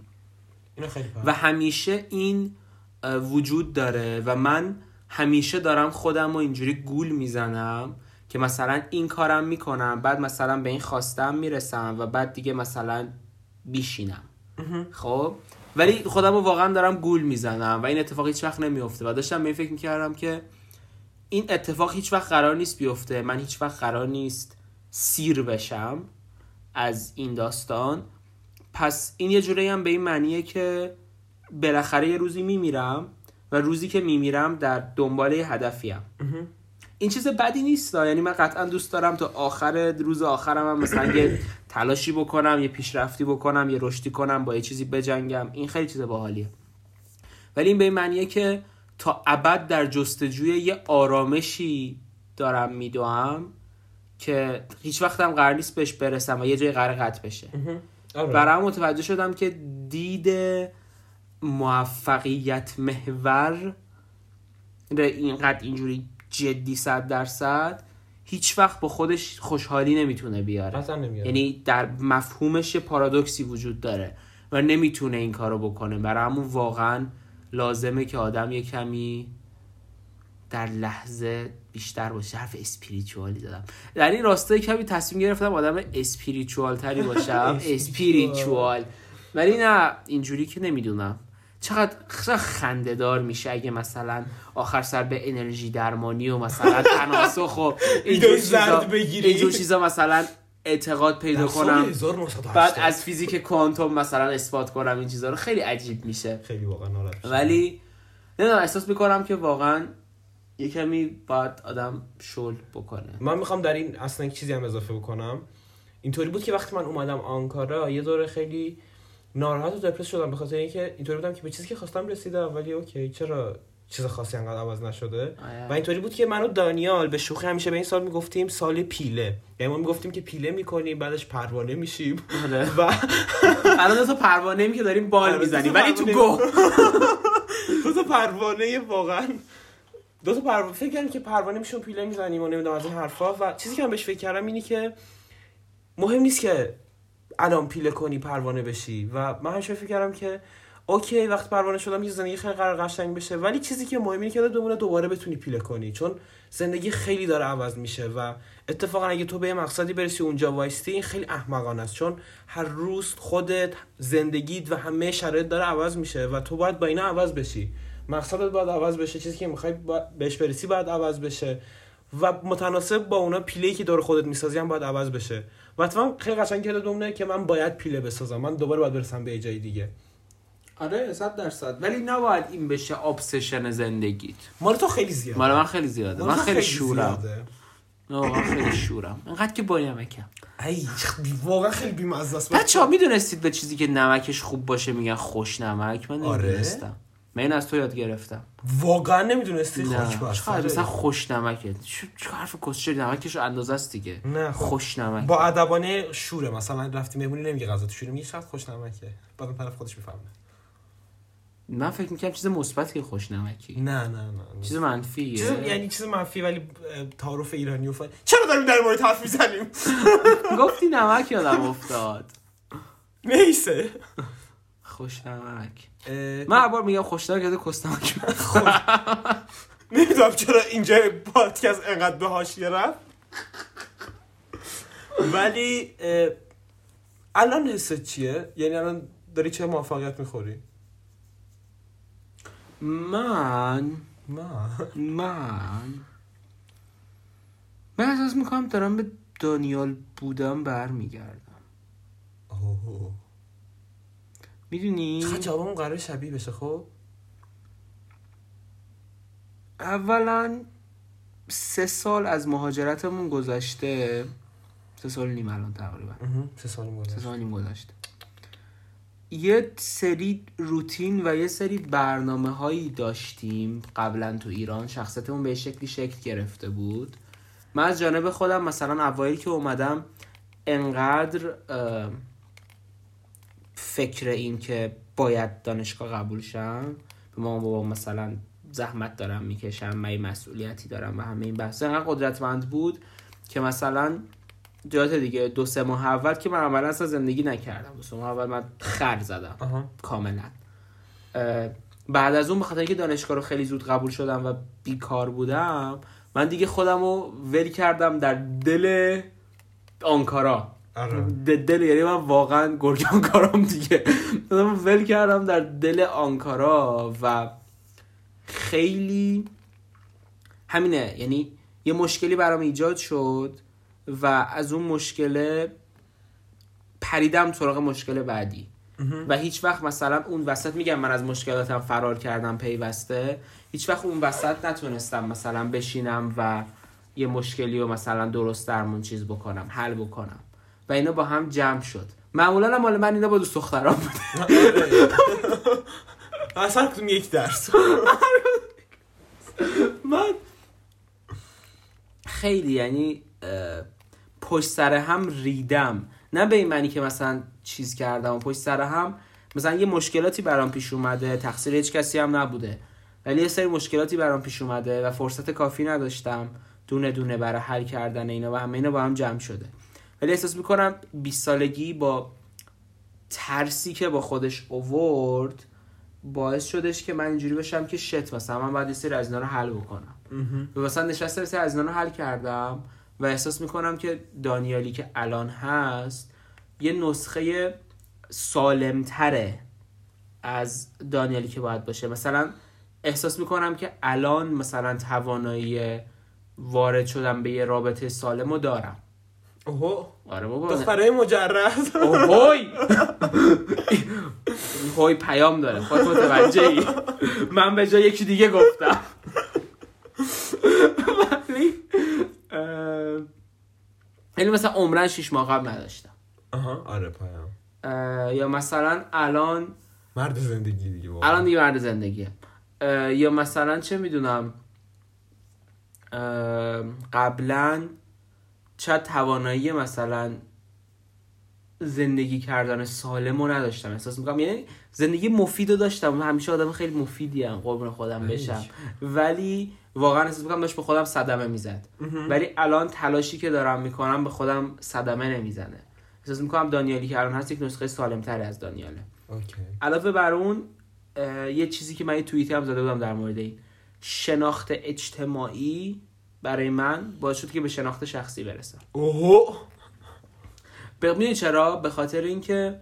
اینو خیلی پایه. و همیشه این وجود داره و من همیشه دارم خودم رو اینجوری گول می‌زنم که مثلا این کارم می‌کنم بعد مثلا به این خواستم می‌رسم و بعد دیگه مثلا بیشینم. خب؟ ولی خودم رو واقعا دارم گول می‌زنم و این اتفاق هیچ وقت نمیفته و داشتم به این فکر می‌کردم که این اتفاق هیچ وقت قرار نیست بیفته. من هیچ وقت قرار نیست سیر بشم از این داستان. پس این یه جوری هم به این معنیه که بالاخره یه روزی میمیرم و روزی که میمیرم در دنبال یه هدفیم. این چیز بدی نیست یعنی من قطعا دوست دارم تا آخر روز آخرم هم مثلا یه تلاشی بکنم یه پیشرفتی بکنم یه رشدی کنم با یه چیزی بجنگم. این خیلی چیز باحالیه. ولی این به این معنیه که تا ابد در جستجوی یه آرامشی دارم میدوام که هیچ وقتم قرار نیست بهش برسم و یه جای قرار قطع بشه. آره. برام متوجه شدم که دید موفقیت محور اینقدر اینجوری جدی صد درصد هیچ وقت با خودش خوشحالی نمی‌تونه بیاره. نمیاره. یعنی در مفهومش یه پارادوکسی وجود داره و نمی‌تونه این کارو بکنه. برای همون واقعا لازمه که آدم یه کمی در لحظه بیشتر باشه. حرف اسپریچوالی دادم. در این راستا کمی تصمیم گرفتم آدم *laughs* اسپریچوال تری باشم اسپریچوال. ولی نه اینجوری که نمی‌دونم. چقدر چقدر خندهدار میشه اگه مثلا آخر سر به انرژی درمانی و مثلا تناسخ و اینجور چیزا. اینجور چیزا مثلا اعتقاد پیدا کنم 1980. بعد از فیزیک کوانتوم مثلا اثبات کنم این چیزا رو خیلی عجیب میشه خیلی واقعا ناراحت. ولی نمی‌دونم احساس می‌کنم که واقعا یه کمی باید آدم شل بکنه من می‌خوام در این اصلا چیزی هم اضافه بکنم اینطوری بود که وقتی من اومدم آنکارا یه دوره خیلی ناراحت و دپرس شدم به خاطر اینکه اینطوری بودم که به چیزی که خواستم رسیدم ولی اوکی چرا چیز خاصی انقدر عوض نشده آره. و اینطوری بود که من و دانیال به شوخی همیشه به این سال می‌گفتیم سال پیله یعنی ما می‌گفتیم که پیله می‌کنیم بعدش پروانه میشیم آره. و *laughs* الان تا پروانه که داریم بال می‌زنیم ولی تو. گو *laughs* دو تا پروانه واقعا دو تا پروانه فکر کردم که پروانه میشون پیله می‌زنیم و نمی‌دونم از این حرفا و چیزی که من بهش فکر کردم اینی که مهم نیست که الان پیله کنی پروانه بشی. و من همیشه فکر کردم که اوکی وقت پروانه شدم یه زندگی خیلی قرار قشنگ بشه. ولی چیزی که مهمه اینه که بمونه دوباره بتونی پیله کنی. چون زندگی خیلی داره عوض میشه و اتفاقا اگه تو به مقصدی برسی اونجا وایستی این خیلی احمقانه است. چون هر روز خودت زندگیت و همه شرایط داره عوض میشه و تو باید با اینا عوض بشی. مقصدت باید عوض بشه. چیزی که می‌خوای بهش برسی باید عوض بشه. و متناسب با اونا پیله که دور خودت می‌سازی هم باید عوض بشه. و اتفاقا خیلی قشنگ کرده دومونه که من باید پیله بسازم. من دوباره باید برسم به جای دیگه. آره 100 درصد. ولی نباید این بشه ابسشن زندگیت. مال تو خیلی زیاده. مال من خیلی زیاده. من خیلی شورم. نه من خیلی شورم. انقدر که با نمکم ای واقعا خیلی بی‌مزه است. بچه ها می‌دونستید به چیزی که نمکش خوب باشه میگن خوش نمک؟ من آره؟ من این از تو یاد گرفتم. واقعا نمی‌دونستی؟ نه. خاک بر چقدر مثلا. خوش نمکه. چه حرف کسچه نمکش رو اندازه است دیگه. نه خب. خوش نمک با ادبانه شوره. مثلا رفتی مهمونی نمیگه غذا تو شوره. میگه شاید خوش نمکه. بعد اون طرف خودش می‌فهمه. من فکر می‌کنم چیز مثبتی خوش نمکی. نه نه نه چیز منفیه. چیز یعنی چیز منفی ولی تعارف ایرانی و فا... چرا داریم در مورد حرف می‌زنیم؟ *laughs* گفتی نمک یادم افتاد. *laughs* نیسه خوش نمک اه، من هر بار میگم خوش نمک یاد کس نمک *laughs* نمی‌دونم چرا اینجا پادکست انقدر به حاشیه رفت. ولی الان حست چیه؟ یعنی الان داری چه موفقیت می‌خوری؟ من نه من من احساس می‌کنم دارم به دانیال بودم برمیگردم. اوه. می‌دونی؟ جوابمون قرار شبیه بشه خب؟ اولا سه سال از مهاجرتمون گذشته. سه سال نیم الان تقریبا. سه سال سه گذشته. سال و نیم گذشته. یه سری روتین و یه سری برنامه هایی داشتیم. قبلا تو ایران. شخصیتمون به شکلی شکل گرفته بود. من از جانب خودم مثلا اوایل که اومدم انقدر فکر این که باید دانشگاه قبول شم؟ به مامان بابا مثلا زحمت دارم می‌کشم من مسئولیتی دارم و همه این بحث انقدر قدرتمند بود که مثلا جات دیگه دو سه ماه اول که من عملا اصلا زندگی نکردم. دو سه ماه اول من خر زدم. آها. کاملا. اه، بعد از اون به خاطر اینکه دانشگاه رو خیلی زود قبول شدم و بیکار بودم من دیگه خودم رو ول کردم در دل آنکارا. آره. دل یعنی من واقعا گرگ آنکارام دیگه. ول کردم در دل آنکارا و خیلی همینه. یعنی یه مشکلی برام ایجاد شد و از اون مشکله پریدم سراغ مشکل بعدی. و هیچ وقت مثلا اون وسط میگم من از مشکلاتم فرار کردم پیوسته. هیچ وقت اون وسط نتونستم مثلا بشینم و یه مشکلی رو مثلا درست درمون چیز بکنم حل بکنم. و اینا با هم جمع شد. معمولا هم مال من اینا با دوست دخترام بود *laughs* اصلا کدوم یک درس؟ *laughs* من خیلی یعنی پشت سر هم ریدم. نه به این معنی که مثلا چیز کردم و پشت سر هم مثلا یه مشکلاتی برام پیش اومده تقصیر هیچ کسی هم نبوده. ولی یه سری مشکلاتی برام پیش اومده و فرصت کافی نداشتم دونه دونه برای حل کردن اینا و همه اینا با هم جمع شده. ولی احساس می‌کنم 20 سالگی با ترسی که با خودش اوورد باعث شدش که من اینجوری بشم که شت مثلا من یه سری از اینا رو حل بکنم. و مثلا نشستم سری از اینا رو حل کردم و احساس می‌کنم که دانیالی که الان هست یه نسخه سالمتره از دانیالی که باید باشه. مثلا احساس می‌کنم که الان مثلا توانایی وارد شدم به یه رابطه سالم رو دارم. اوهو. آره بابا. دخترای مجرد. اوهوی. *laughs* هوی پیام داره. خود متوجه ای من به جای یکی دیگه گفتم. ولی یعنی مثلا عمرن شیش ماه قبل نداشتم. آها. آره پایم اه، یا مثلا الان مرد زندگی دیگه واقعا. الان دیگه مرد زندگیه. یا مثلا چه می‌دونم قبلا چه توانایی مثلا زندگی کردن سالم رو نداشتم. احساس می‌کنم. یعنی زندگی مفید رو داشتم همیشه آدم خیلی مفیدی هم. قربون خودم بشم. ولی واقعا احساس می‌کنم داشت به خودم صدمه می‌زد. ولی الان تلاشی که دارم می‌کنم به خودم صدمه نمی‌زنه. احساس می‌کنم دانیالی که الان هست یک نسخه سالمتری از دانیاله. OK. علاوه بر اون یه چیزی که من یه توییتی هم زده بودم در مورد این. شناخت اجتماعی برای من باعث شد که به شناخت شخصی برسم. اوهو. به می‌دونی چرا؟ به خاطر اینکه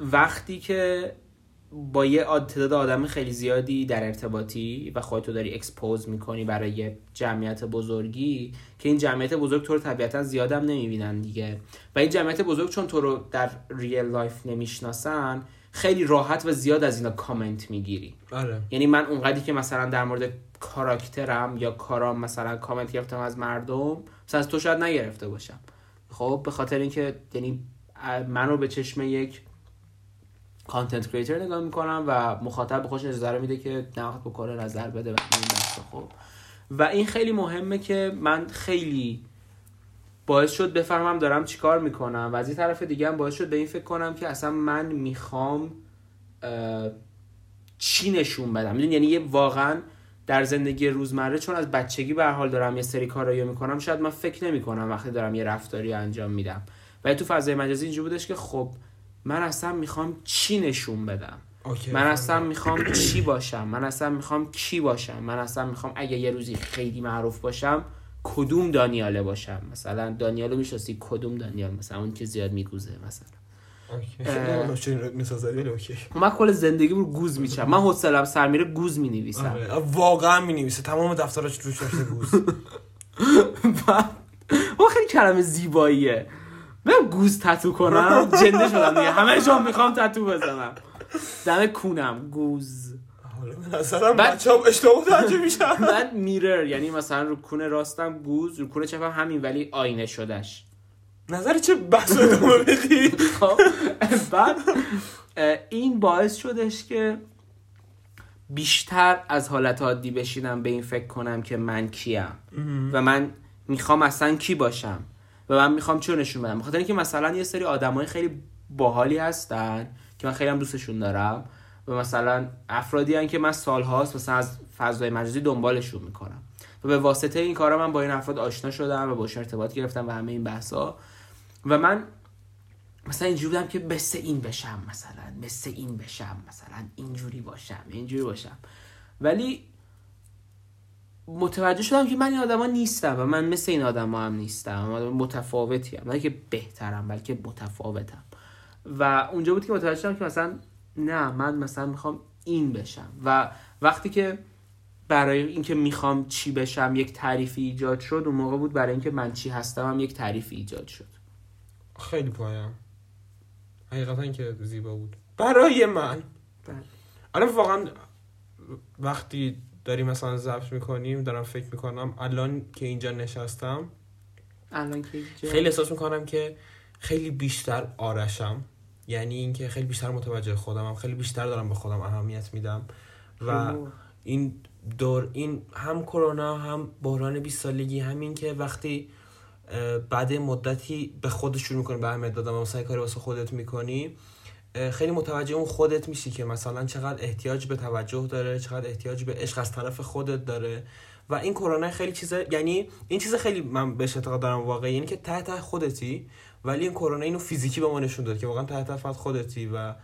وقتی که با یه تعداد آدم خیلی زیادی در ارتباطی و خودتو داری expose می‌کنی برای یه جمعیت بزرگی که این جمعیت بزرگ تو رو طبیعتا زیادم نمی‌بینن دیگه. و این جمعیت بزرگ چون تو رو در real life نمی‌شناسن خیلی راحت و زیاد از اینا کامنت می‌گیری. آره. یعنی من اونقدری که مثلا در مورد کاراکترم یا کارام مثلا کامنت گرفتم از مردم مثلا از تو شاید نگرفته باشم. خب به خاطر اینکه یعنی منو به چشم یک content creator نگاه می‌کنم و مخاطب به خودش نظر میده که نقد بکنه نظر بده و این خب. و این خیلی مهمه که من خیلی باعث شد بفهمم دارم چیکار می‌کنم و از این طرف دیگه هم باعث شد به این فکر کنم که اصلا من می‌خوام چی نشون بدم. یعنی یه واقعا در زندگی روزمره چون از بچگی به حال دارم یه سری کارایی می‌کنم شاید من فکر نمی‌کنم وقتی دارم یه رفتاری انجام میدم. ولی تو فضای مجازی اینجوری بودش که خب من اصلا می‌خوام چی نشون بدم؟ اوکی. من اصلا می‌خوام چی باشم؟ من اصلا می‌خوام کی باشم؟ من اصلا می‌خوام اگه یه روزی خیلی معروف باشم کدوم دانیاله باشم؟ مثلا دانیالو می‌شناسی؟ کدوم دانیال؟ مثلا اون که زیاد میگوزه مثلا. من کل زندگی رو گوز میچم من حوصله‌ام سر میره گوز می‌نویسم. آره. واقعا می نویسه تمام دفتراش روش نوشته گوز. *laughs* اون خیلی کلمه زیباییه. من گوز تتو کنم. جنده شدم دیگه. همه جا می‌خوام تتو بزنم. دم کونم. گوز. حالا بچه هم اشتباه متوجه میشن. بعد میرر یعنی مثلا رو کون راستم گوز. رو کون چپم همین ولی آینه شدش نظر چه بحث رو ادامه بدی؟ خب بعد این باعث شدش که بیشتر از حالت عادی بشینم به این فکر کنم که من کیم. و من می‌خوام اصلا کی باشم؟ و من می‌خوام چه نشون بدم؟ بخاطر اینکه مثلا یه سری آدمای خیلی باحالی هستن که من خیلی هم دوستشون دارم و مثلا افرادی هن که من سالهاست مثلا از فضای مجازی دنبالشون می‌کنم. و به واسطه این کارا من با این افراد آشنا شدم و باشون ارتباط گرفتم و همه این بحثا. و من مثلا اینجوری بودم که مثل این بشم مثلا مثل این بشم مثلا اینجوری باشم اینجوری باشم. ولی متوجه شدم که من این آدما نیستم و من مثل این آدما هم نیستم آدم متفاوتی هم نه که بهترم بلکه متفاوتم. و اونجا بود که متوجه شدم که مثلا نه من مثلا می‌خوام این بشم. و وقتی که برای اینکه می‌خوام چی بشم یک تعریفی ایجاد شد اون موقع بود برای اینکه من چی هستم هم یک تعریفی ایجاد شد. خیلی پایم حقیقتا که زیبا بود. برای من. بله. الان واقعا وقتی داریم مثلا ضبط می‌کنیم دارم فکر می‌کنم الان که اینجا نشستم الان که اینجا- خیلی احساس می‌کنم که خیلی بیشتر آرشم. یعنی اینکه خیلی بیشتر متوجه خودمم خیلی بیشتر دارم به خودم اهمیت میدم. و. این دور این هم کرونا هم بحران 20 سالگی همین که وقتی بعد مدتی به خودت شروع می‌کنی به اهمیت دادن مثلا کاری واسه خودت می‌کنی خیلی متوجه اون خودت میشی که مثلا چقدر احتیاج به توجه داره چقدر احتیاج به عشق از طرف خودت داره. و این کرونا خیلی چیزه یعنی این چیز خیلی من بهش اعتقاد دارم واقعا یعنی که ته ته خودتی ولی این کرونا اینو فیزیکی به ما نشون داد که واقعا ته ته فقط خودتی و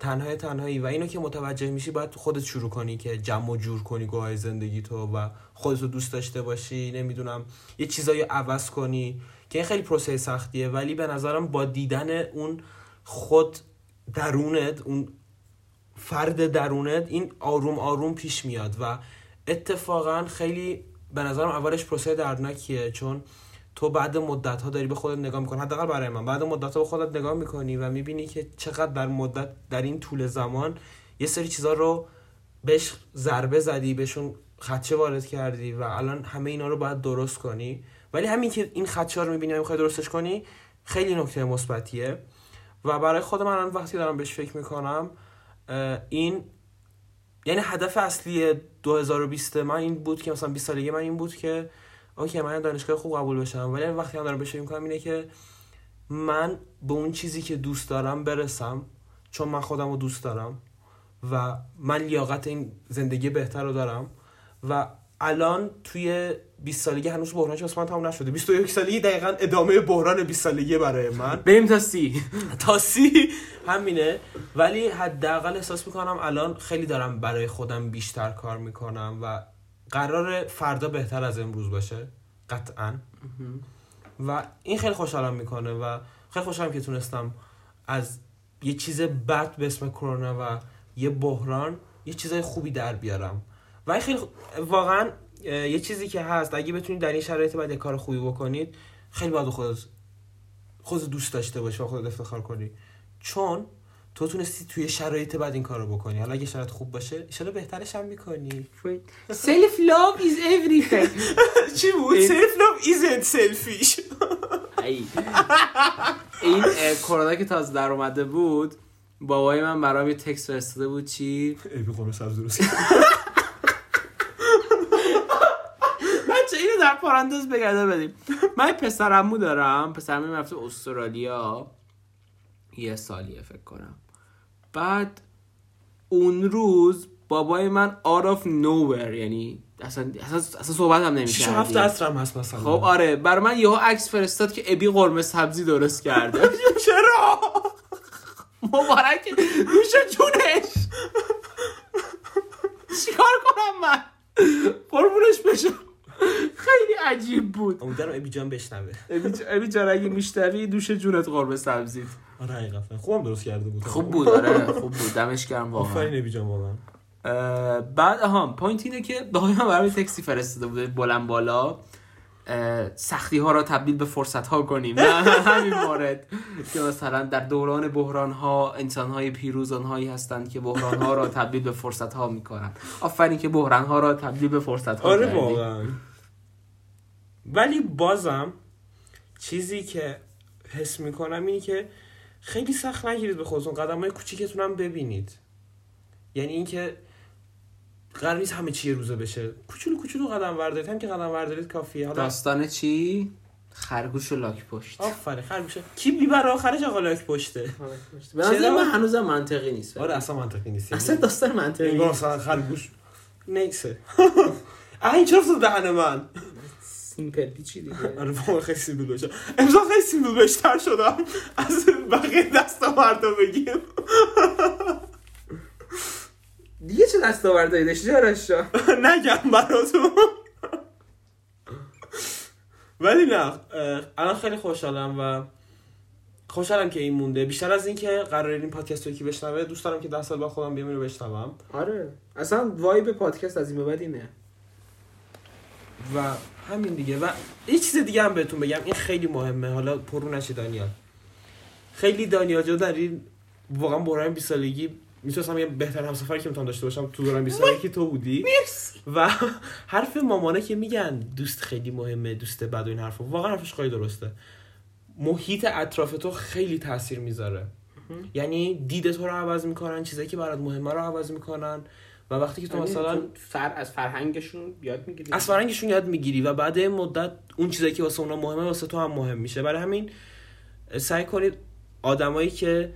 تنهای تنهایی و اینو که متوجه میشی باید خودت شروع کنی که جمع و جور کنی گوهای زندگی تو و خودتو دوست داشته باشی نمی‌دونم یه چیزایی عوض کنی که این خیلی پروسه سختیه. ولی به نظرم با دیدن اون خود درونت اون فرد درونت این آروم آروم پیش میاد و اتفاقا خیلی به نظرم اولش پروسه دردناکیه چون تو بعد مدت ها داری به خودت نگاه می‌کنی. حداقل برای من. بعد مدت ها به خودت نگاه می‌کنی و می‌بینی که چقدر در مدت در این طول زمان یه سری چیزا رو بهش ضربه زدی بهشون خدشه وارد کردی و الان همه اینا رو باید درست کنی. ولی همین که این خدشه رو می‌بینی و می‌خوای درستش کنی خیلی نکته مثبتیه. و برای خود من وقتی دارم بهش فکر می‌کنم این یعنی هدف اصلی 2020 من این بود که مثلا 20 سالگی من این بود که اوکی من دانشگاه خوب قبول بشم ولی وقتی هم دارم فکر می‌کنم اینه که من به اون چیزی که دوست دارم برسم چون من خودم رو دوست دارم و من لیاقت این زندگی بهتر رو دارم و الان توی 20 سالگی هنوز بحرانش واسه من تموم نشده. 21 سالگی دقیقا ادامه بحران 20 سالگی برای من. بریم تا سی. تا سی؟ همینه. ولی حداقل احساس می‌کنم الان خیلی دارم برای خودم بیشتر کار می‌کنم و قرار فردا بهتر از امروز باشه؟ قطعا. و این خیلی خوشحالم می‌کنه و خیلی خوشحالم که تونستم از یه چیز بد به اسم کرونا و یه بحران یه چیزای خوبی در بیارم. و خیلی خ- واقعا یه چیزی که هست اگه بتونید در این شرایط بعد یه کار خوبی بکنید خیلی باید خودت خودت دوست داشته باشی و خودت افتخار کنی. چون تو تونستی توی شرایط بعد این کار رو بکنی. حالا اگه شرایط خوب باشه ایشالا بهترش هم می‌کنی. Self love is everything. *laughs* چی بود؟ self love isn't selfish. *laughs* ای. این کرونا که تازه در اومده بود بابای من برام یه تکست فرستاده بود چی؟ ابی قرمه سبز درست. بچه اینو در پارانتز بگرده بدیم. من پسرمو دارم. پسرمو رفته استرالیا. یه سالیه فکر کنم. بعد اون روز بابای من out of nowhere یعنی اصلا اصلا, اصلا صحبت هم شیش و هفت نمی‌کردیم عصر هست مثلا. خب آره. برای من یهو عکس فرستاد که ابی قرمه سبزی درست کرده. *laughs* چرا؟ مبارک نوش جونش. چیکار کنم من؟ قربونش بشم. *laughs* خیلی عجیب بود. امیدوارم ابی جان بشنوه. ابی جان اگه میشنوی نوش جونت قرمه سبزیت. آره حقیقتا. خوبم درست کرده بود. خوب بود آره خوب بود. دمش گرم واقعا. آفرین ابی جان واقعا. بعد آها point اینه که من برای تکسی فرستاده بوده بلند بالا. سختی ها را تبدیل به فرصت ها کنیم *laughs* همین مورد که مثلا در دوران بحران ها انسان های پیروز آنهایی هستند که بحران ها را تبدیل به فرصت ها می‌کنند. آفرین که بحران ها را تبدیل به فرصت ها آره. واقعا. ولی بازم چیزی که حس می‌کنم اینی که خیلی سخت نگیرید به خودتون قدم های کوچیکتون هم ببینید. یعنی اینکه قرار نیست همه چی یه روزه بشه. کوچولو کوچولو قدم وردارید. هم که قدم وردارید کافیه. حالا داستان چی؟ خرگوش و لاک پشت. آفرین خرگوشه کی می‌بره آخرش آقا لاک پشته به نظر؟ من هنوزم منطقی نیست. آره اصلا منطقی نیست. اصلا داستان منطقی نیست. مثلا خرگوش نیسه اه *laughs* این چرا افتاد دهن من؟ سیمپل پیچی دیگه؟ آره واقعا خیلی سیمبل بشه. امضا خیلی سیمبل بشتر شدم. از بقیه دستا مردا بگیم. دیگه چه دستاوردهایی داشتی؟ آرش؟ نگم براتون. ولی نه الان خیلی خوشحالم و خوشحالم که این مونده. بیشتر از اینکه قرار این پادکست رو یکی بشنوه دوست دارم که ده سال با خودم بیام اینو بشنوم. آره. اصلا وایب پادکست از این به بعد اینه. و همین دیگه. و یه چیز دیگه هم بهتون بگم. این خیلی مهمه. حالا پرو نشی دانیال. خیلی دانیال جا در این واقعا برای 20 سالگی می‌تونستم یه بهتر همسفری که می‌تونم داشته باشم تو دوران 20 سالگی تو بودی. و *laughs* حرف مامانه که میگن دوست خیلی مهمه دوست بد و این حرفا. واقعا حرفش خیلی درسته. محیط اطراف تو خیلی تاثیر می‌ذاره. یعنی دید تو رو عوض می‌کنن چیزایی که برات مهمه رو عوض می‌کنن. و وقتی که تو یعنی مثلا فر از فرهنگشون یاد می‌گیری؟ از فرهنگشون یاد می‌گیری و بعد مدت اون چیزایی که واسه اونا مهمه واسه تو هم مهم میشه. برای همین سعی کنید آدمایی که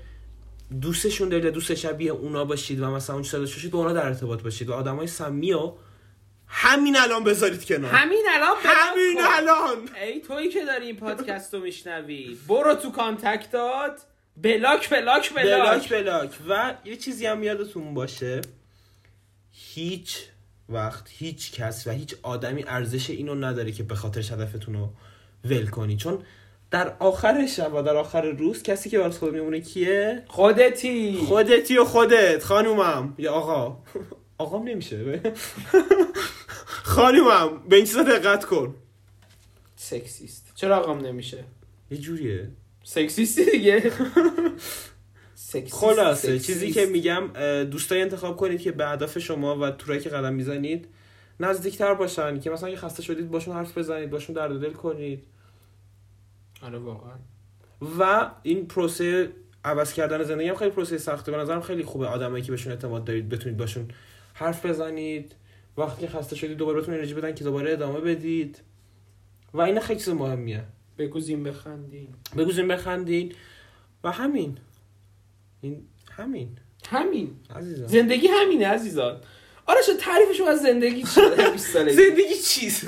دوستشون دارید دوست شبیه اونا باشید و مثلا اون چیزا داشته باشید با اونا در ارتباط باشید و آدمای سمی و همین الان بذارید کنار. همین الان همین. الان. ای تویی که داری این پادکست رو میشنوی. برو تو contact ات block block block. block block. و یه چیزی هم یادتون باشه. هیچ وقت هیچ کس و هیچ آدمی ارزش اینو نداره که به خاطر هدفتون رو ول کنی. چون در آخر شب و در آخر روز کسی که براس خود میمونه کیه؟ خودتی. خودتی و خودت خانومم. یا آقا. *laughs* آقام نمیشه. *laughs* خانومم به این چیزا دقت کن. سکسیست. چرا آقام نمیشه؟ یه جوریه. سکسیستی دیگه. *laughs* سکسیست، خلاصه سکسیست. چیزی که میگم اه، دوستایی انتخاب کنید که به هدف شما و تورایی که قدم می‌زنید نزدیکتر باشن که مثلا اگه خسته شدید باشون حرف بزنید باشون درد دل کنید. آره واقعا. و این پروسه عوض کردن زندگی هم خیلی پروسه سخته. به نظرم خیلی خوبه آدمایی که بهشون اعتماد دارید بتونید باشون حرف بزنید. وقتی خسته شدید دوباره بهتون انرژی بدن که دوباره ادامه بدید. و این خیلی چیز مهمیه. بگوزیم بخندیم بگوزین بخندین. و همین. این همین. همین. عزیزم زندگی همینه عزیزان. آره شد تعریفشو از زندگی چیه 20 *laughs* سالگی. زندگی چیست؟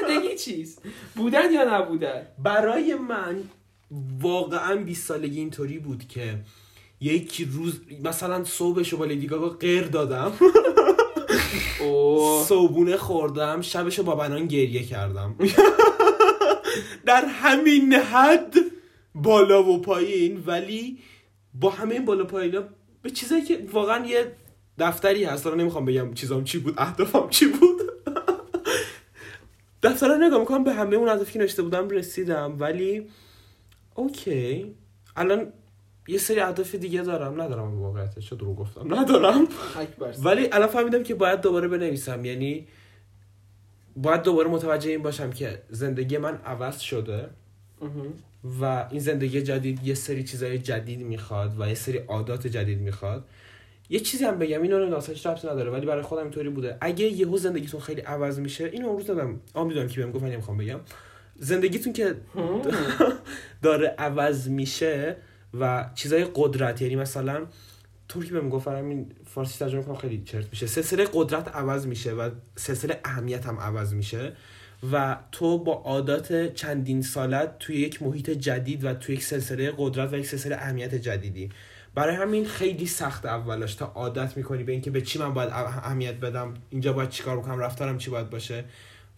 زندگی چیست؟ بودن یا نبودن؟ برای من واقعا 20 سالگی اینطوری بود که یک روز مثلا صبحشو با لیدی گاگا غیر دادم. *laughs* صبونه خوردم شبشو با بنان گریه کردم. *laughs* در همین حد بالا و پایین ولی با همه این بالا پایینا به چیزایی که واقعا یه دفتری هست. حالا نمی‌خوام بگم چیزام چی بود اهدافم چی بود. *laughs* دفتر نگاه می‌کنم به همه اون اهدافی که نوشته بودم رسیدم. ولی اوکی. الان یه سری اهداف دیگه دارم. ندارم واقعیتش چه دروغ گفتم. ندارم. ولی الان فهمیدم که باید دوباره بنویسم. یعنی باید دوباره متوجه این باشم که زندگی من عوض شده. و این زندگی جدید یه سری چیزای جدید می‌خواد و یه سری عادات جدید می‌خواد. یه چیزی هم بگم اینو ناسش ربطی نداره ولی برای خودم اینطوری بوده. اگه یهو زندگیتون خیلی عوض میشه اینو امروز دادم. آ می‌دونم کی بهم گفت ولی نمی‌خوام بگم. زندگیتون که *laughs* داره عوض میشه و چیزای قدرت یعنی مثلا ترکی بهم گفت این فارسی ترجمه کنم خیلی چرت میشه. سلسله قدرت عوض میشه و سلسله اهمیت هم عوض میشه. و تو با عادات چندین سالت توی یک محیط جدید و توی یک سلسله قدرت و یک سلسله اهمیت جدیدی. برای همین خیلی سخت اولش تا عادت می‌کنی به اینکه به چی من باید اه- اهمیت بدم اینجا باید چیکار بکنم رفتارم چی باید باشه.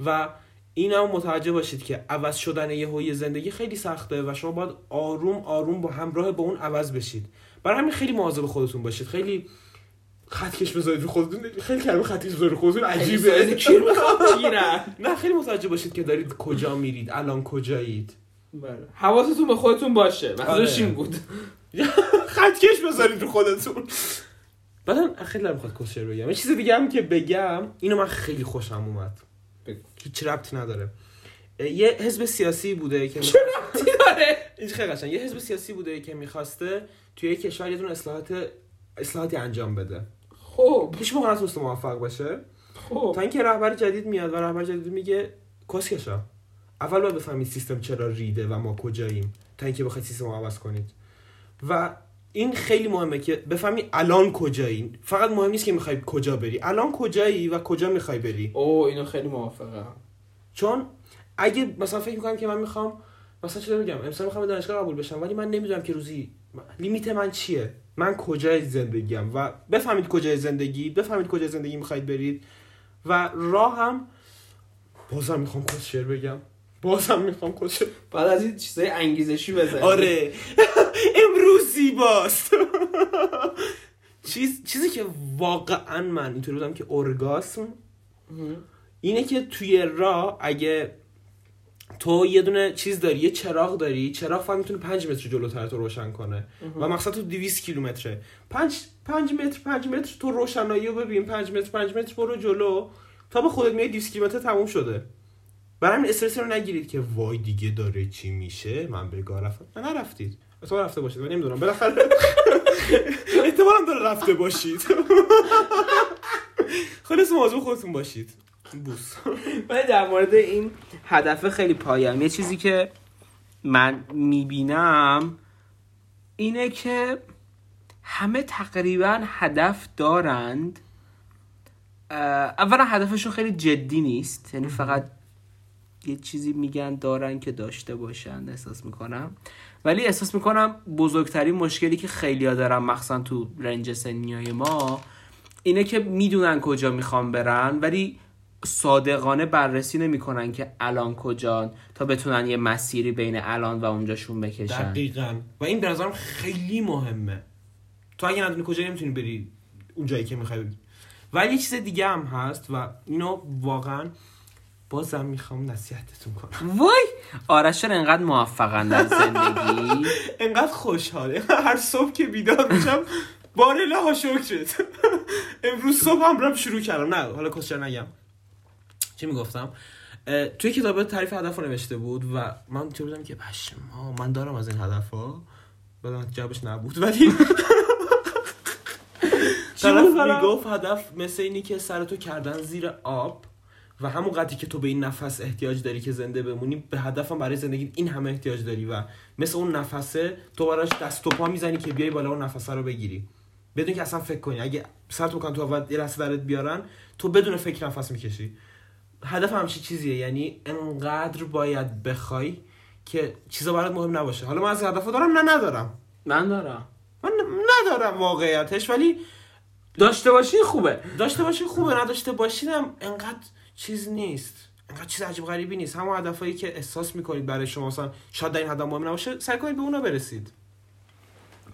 و این هم متوجه باشید که عوض شدن یه هوی زندگی خیلی سخته و شما باید آروم آروم با همراه با اون عوض بشید. برای همین خیلی مواظب خودتون باشید. خیلی خطکش بذارید رو خودتون. خیلی کلمه خطکش بذارید رو خودتون. عجیبه. *laughs* نه خیلی متوجه باشید که دارید کجا میرید. الان کجایید؟ بله. حواستون به خودتون باشه. منظورش آره. این بود. *laughs* خطکش بذارید رو خودتون. بعدا خیلی نمی‌خواد کسر بگم. یه چیز دیگه هم که بگم اینو من خیلی خوشم اومد. بگو. هیچ ربطی نداره. یه حزب سیاسی بوده که چی داره؟ این خیلی قشنگ. یه حزب سیاسی بوده که می‌خواسته توی یه کشور یه دونه اصلاحات اصلاحاتی انجام بده. خب. هیچ موقع نتونسته موفق باشه. خب. تا اینکه رهبر جدید میاد و رهبر جدید میگه کسکشا اول باید بفهمید سیستم چرا ریده و ما کجاییم تا اینکه بخواید سیستم رو عوض کنید. و این خیلی مهمه که بفهمی الان کجایین. فقط مهم نیست که می‌خوای کجا بری. الان کجایی و کجا می‌خوای بری. او اینو خیلی موافقم. چون اگه مثلا فکر می‌کنم که من می‌خوام مثلا چه بگم؟ امسال می‌خوام دانشگاه قبول بشم ولی من نمی‌دونم که روزی لیمیت من چیه. من کجای زندگیم و بفهمید کجای زندگی بفهمید کجای زندگی می‌خواید برید و راه هم بازم می‌خوام کس شعر بگم. بازم می‌خوام کس شعر. بعد از این چیزای انگیزشی بزنی آره. *laughs* امروز زیباست. چیز چیزی که واقعا من اینطوری بودم که ارگاسم اینه که توی راه اگه تو یه دونه چیز داری یه چراغ داری چراغ فقط می‌تونه 5 متر جلوتر تو روشن کنه. و مقصد تو 200 کیلومتره. 5 5 متر 5 متر تو روشنایی رو ببین. 5 متر 5 متر برو جلو. تا به خودت میای 200 کیلومتر تموم شده. برای همین استرس رو نگیرید که وای دیگه داره چی میشه؟ من به گاه رفتم. نه نرفتید. احتمال رفته باشید من نمی‌دونم. بالاخره *laughs* احتمالا داره رفته باشید. *laughs* خلاص موضوع خودتون باشید. بوس ولی در مورد این هدف خیلی پایم یه چیزی که من می‌بینم اینه که همه تقریبا هدف دارند. اولا هدفشون خیلی جدی نیست. یعنی فقط یه چیزی میگن دارن که داشته باشن احساس می‌کنم. ولی احساس می‌کنم بزرگترین مشکلی که خیلی ها دارن مخصوصا تو رنج سنی های ما اینه که می‌دونن کجا می‌خوان برن. ولی صادقانه بررسی نمی‌کنن که الان کجان تا بتونن یه مسیری بین الان و اونجاشون بکشن. دقیقا. و این به نظرم خیلی مهمه. تو اگه ندونی کجا نمی‌تونی بری اون جایی که می‌خوای بری. ولی یه چیز دیگه هم هست و اینو واقعا بازم می‌خوام نصیحتتون کنم. وای! آرش انقدر موفقن در زندگی؟ *laughs* انقدر خوشحاله. هر صبح که بیدار میشم بار ها شکرت. *laughs* امروز صبح هم رم شروع کردم. نه حالا کسچر نگم. چی می‌گفتم؟ توی کتاب تعریف هدف رو نوشته بود و من تو بودم که پشما من دارم از این هدف ها بعد جوابش نبود ولی *laughs* طرف می‌گفت هدف مثل اینی که سرتو کردن زیر آب و همون قدری که تو به این نفس احتیاج داری که زنده بمونی به هدفم برای زندگی این همه احتیاج داری و مثل اون نفسه تو براش دست و پا می‌زنی که بیای بالا اون نفسه رو بگیری. بدون که اصلا فکر کنی. اگه سرت بکن تو اول یه لحظه برات بیارن تو بدون فکر نفس می‌کشی. هدف همچی چیزیه؟ یعنی انقدر باید بخوای که چیزا برات مهم نباشه. حالا من از هدف دارم نه ندارم. من دارم. من ندارم واقعیتش ولی داشته باشی خوبه. داشته باشین خوبه نداشته باشینم انقدر چیز نیست. انقدر چیز عجیب غریبی نیست. همون هدفایی که احساس می‌کنید برای شما مثلا شاید در این هدف مهم نباشه سعی کنید به اونا برسید.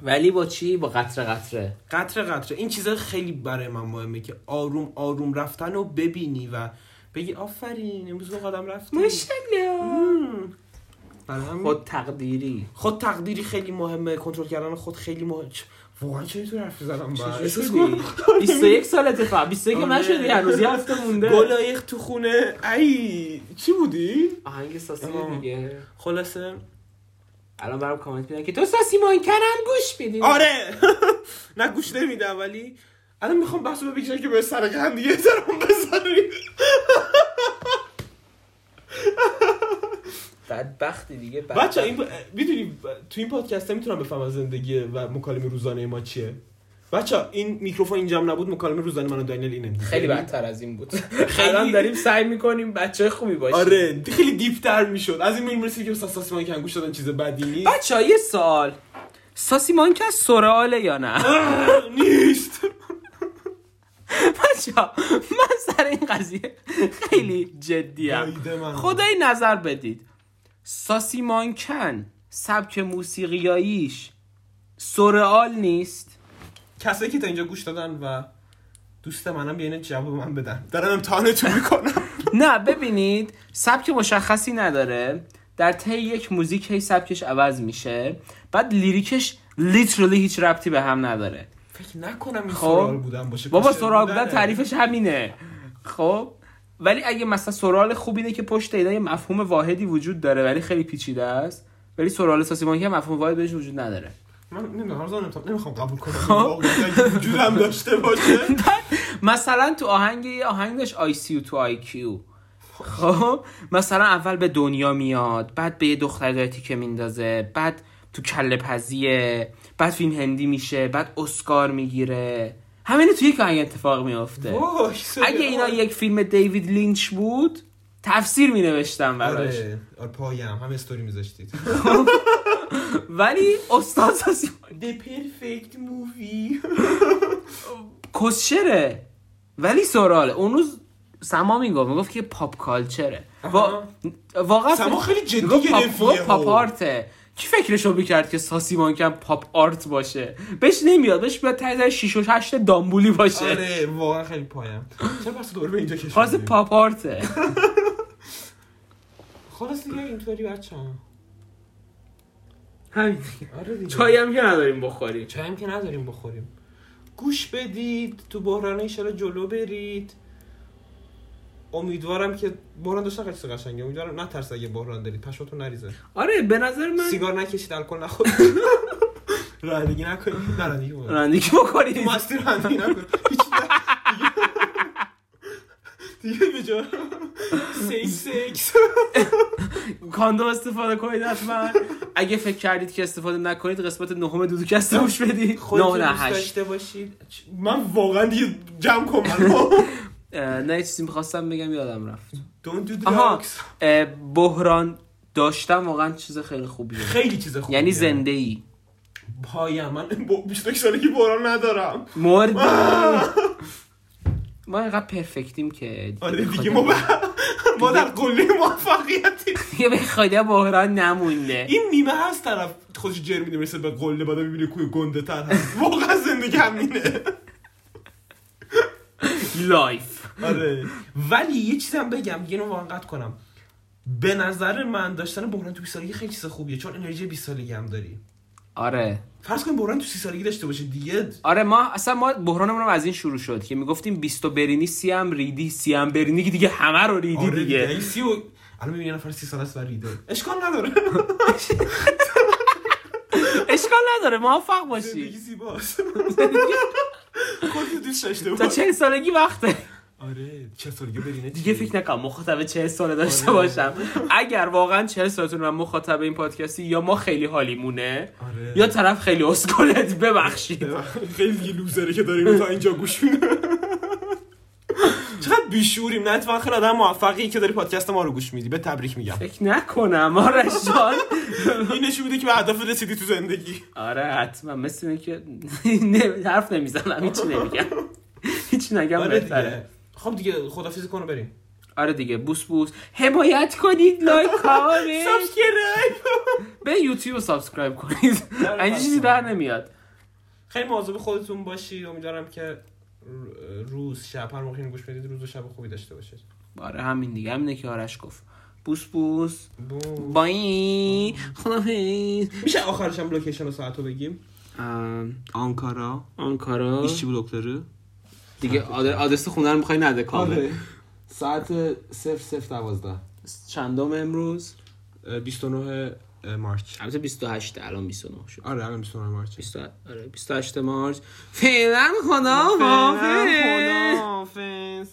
ولی با چی؟ با قطره قطره. قطره قطره. این چیزا خیلی برای من مهمه که آروم آروم رفتن رو ببینی و بگی آفرین امروز دو قدم رفتی همین. خود تقدیری. خود تقدیری خیلی مهمه کنترل کردن خود خیلی مهمه واقعا چه می‌تونی حرف بزنم با احساس کنم. 21 سالته فقط 21 آره. نشدی هنوز یه هفته مونده. گلایخ تو خونه. ای چی بودی؟ آهنگ ساسی. دیگه. خلاصه. الان برام کامنت میدن که تو ساسی مانکنم گوش میدی. آره. *laughs* نه گوش نمیدم ولی الان می‌خوام بحث رو بکشم که به سر هم دیگه احترام بزنی بدبختی دیگه بچه این می‌دونی تو این پادکست می‌تونم بفهمم زندگی و مکالمه روزانه ما چیه. بچه این میکروفون اینجا هم نبود مکالمه روزانه من و دانیل اینه خیلی بدتر از این بود. *laughs* الان داریم سعی می‌کنیم بچه خوبی باشیم. آره خیلی دیپتر می‌شد. از این می‌رسی که ساسی من گوش دادن چیز بدی نیست. بچه یه سال ساسی مانکن سورئاله یا نه؟ نیست. *laughs* بچه من سر این قضیه خیلی جدیم. خدای نظر بدید. ساسی مانکن سبک موسیقیاییش سورئال نیست؟ کسایی که تا اینجا گوش دادن و دوست منم بیاین جواب من بدن. دارم امتحانتون می‌کنم *laughs* نه ببینید سبک مشخصی نداره. در طی یک موزیک هی سبکش عوض میشه. بعد لیریکش لیترلی هیچ ربطی به هم نداره. فکر نکنم این خب. سرال بودن باشه. بابا سرال بودن. تعریفش همینه. خب؟ ولی اگه مثلا سورال خوب اینه که پشت اینا یه مفهوم واحدی وجود داره ولی خیلی پیچیده است ولی سوررئال ساسی مانکنی که مفهوم واحد بهش وجود نداره. من نمی‌دونم نمی‌خوام قبول کنم خب. وجودم داشته باشه. *laughs* مثلا تو آهنگ یه آهنگ داشت آی سی تو آی کیو. خب؟ مثلا اول به دنیا میاد بعد به یه دختر داره تیکه میندازه بعد تو کله پزیه بعد فیلم هندی میشه بعد اسکار می‌گیره. همینه توی یک آهنگ اتفاق میافته. اگه اینا یک فیلم دیوید لینچ بود تفسیر می نوشتم براش. آره آره پایم هم استوری میذاشتید. *laughs* ولی استاد The perfect movie. کسشره. ولی سوررئاله اون روز سما می‌گفت می‌گفت که pop culture ه. وا... واقعا سما خیلی جدی گرفت. pop art ه. کی فکرشو می‌کرد که ساسی مانکنم pop art باشه؟ بهش نمیاد بهش بیاد ته 6 و 8 دامبولی باشه. آره واقعا خیلی پایم. چرا پس دوباره به اینجا کشیدی؟ پاپ آرته. *laughs* خلاص دیگه اینطوری بچه‌ها همین. آره دیگه. چایی هم که نداریم بخوریم. چای هم که نداریم بخوریم. گوش بدید تو بحران ایشالا جلو برید. امیدوارم که بحران داشتن خیلی قشنگه. امیدوارم نترس اگه بحران دارید پشماتون نریزه. آره به نظر من سیگار نکشید الکل نخورید. *laughs* رانندگی نکنید. رانندگی بود. رانندگی بکنید. مستی رانندگی نکنید. دیگه دیگه به جا. safe sex. کاندوم استفاده کنید حتما. اگه فکر کردید که استفاده نکنید قسمت نهم دودوکست گوش بدید. خودتون نه هشت. داشته باشید. من واقعا دیگه جمع کنم *laughs* نه یه چیزی می‌خواستم بگم یادم رفت. Don't do آها بحران داشتن واقعا چیز خیلی خوبیه. خیلی چیز خوبیه. یعنی زنده ای پایم من با 21 سالگی بحران ندارم. مردی. ما اینقدر perfect یم که آره دیگه ما ما در قله موفقیتی دیگه به خدا بحران نمونده. این میمه هست طرف خودش جر میده می‌رسه به قله بعد می‌بینه کوه گنده تر هست. واقعا زندگی همینه. *laughs* life آره. *laughs* ولی یه چیزم بگم واقعا قطع کنم. به نظر من داشتن بحران تو 20 سالگی خیلی چیز خوبیه چون انرژی 20 سالگی هم داری. آره. فرض کن بحران تو 30 سالگی داشته باشه دیگه. آره ما اصلا ما بحرانمون هم از این شروع شد که می‌گفتیم 20 برینی سی هم ریدی سی هم برینی که دیگه همه رو ریدی آره دیگه. دیگه. سی و الان می‌بینی نفر 30 سال است و ریده. اشکال نداره. *laughs* اشکال نداره موفق باشی. زندگی زیباست. *laughs* خودت دوست داشته تا باش. چه سالگی وقته. آره چه سالگی برینه دیگه؟ فکر نکنم مخاطب 40 ساله داشته آره. باشم. اگر واقعا 40 سالتون من مخاطب این پادکستی یا ما خیلی حالیمونه آره. یا طرف خیلی اسکلت ببخشید. *laughs* خیلی لوزره که داریم تا اینجا گوش *laughs* چقدر بیشوریم نه؟ اتفاقا خیلی آدم موفقی که داری پادکست ما رو گوش میدی. به تبریک میگم. فکر نکنم آرش جان *laughs* این نشون میده که به هدف رسیدی تو زندگی. آره حتما. مثل که نه، حرف نمی‌زنم هیچی نمیگم. هیچ نگم آره بهتره. خب دیگه خدافظی کنیمو بریم. آره دیگه بوس بوس. حمایت کنید like *laughs* comment. subscribe. به یوتیوب subscribe کنید. *laughs* این چیزی در نمیاد. خیلی مواظب خودتون باشید امیدوارم که روز شب هر موقع اینو گوش بدید روز و شب خوبی داشته باشید. آره همین دیگه. همینه که آرش گفت. بوس بوس. بو. بای. خدافظ میشه آخرش هم لوکیشن و ساعت رو بگیم آنکارا. آنکارا. ایشچی بود دکتره. دیگه آدر- آدرس خونه رو می‌خوای نده کامل. آره. ساعت 0012 چندم امروز؟ 29 مارچ. البته 28 الان 29 شد. آره الان 29 مارچ. 20 آره 28 مارچ. فعلا خدا حافظ حافظ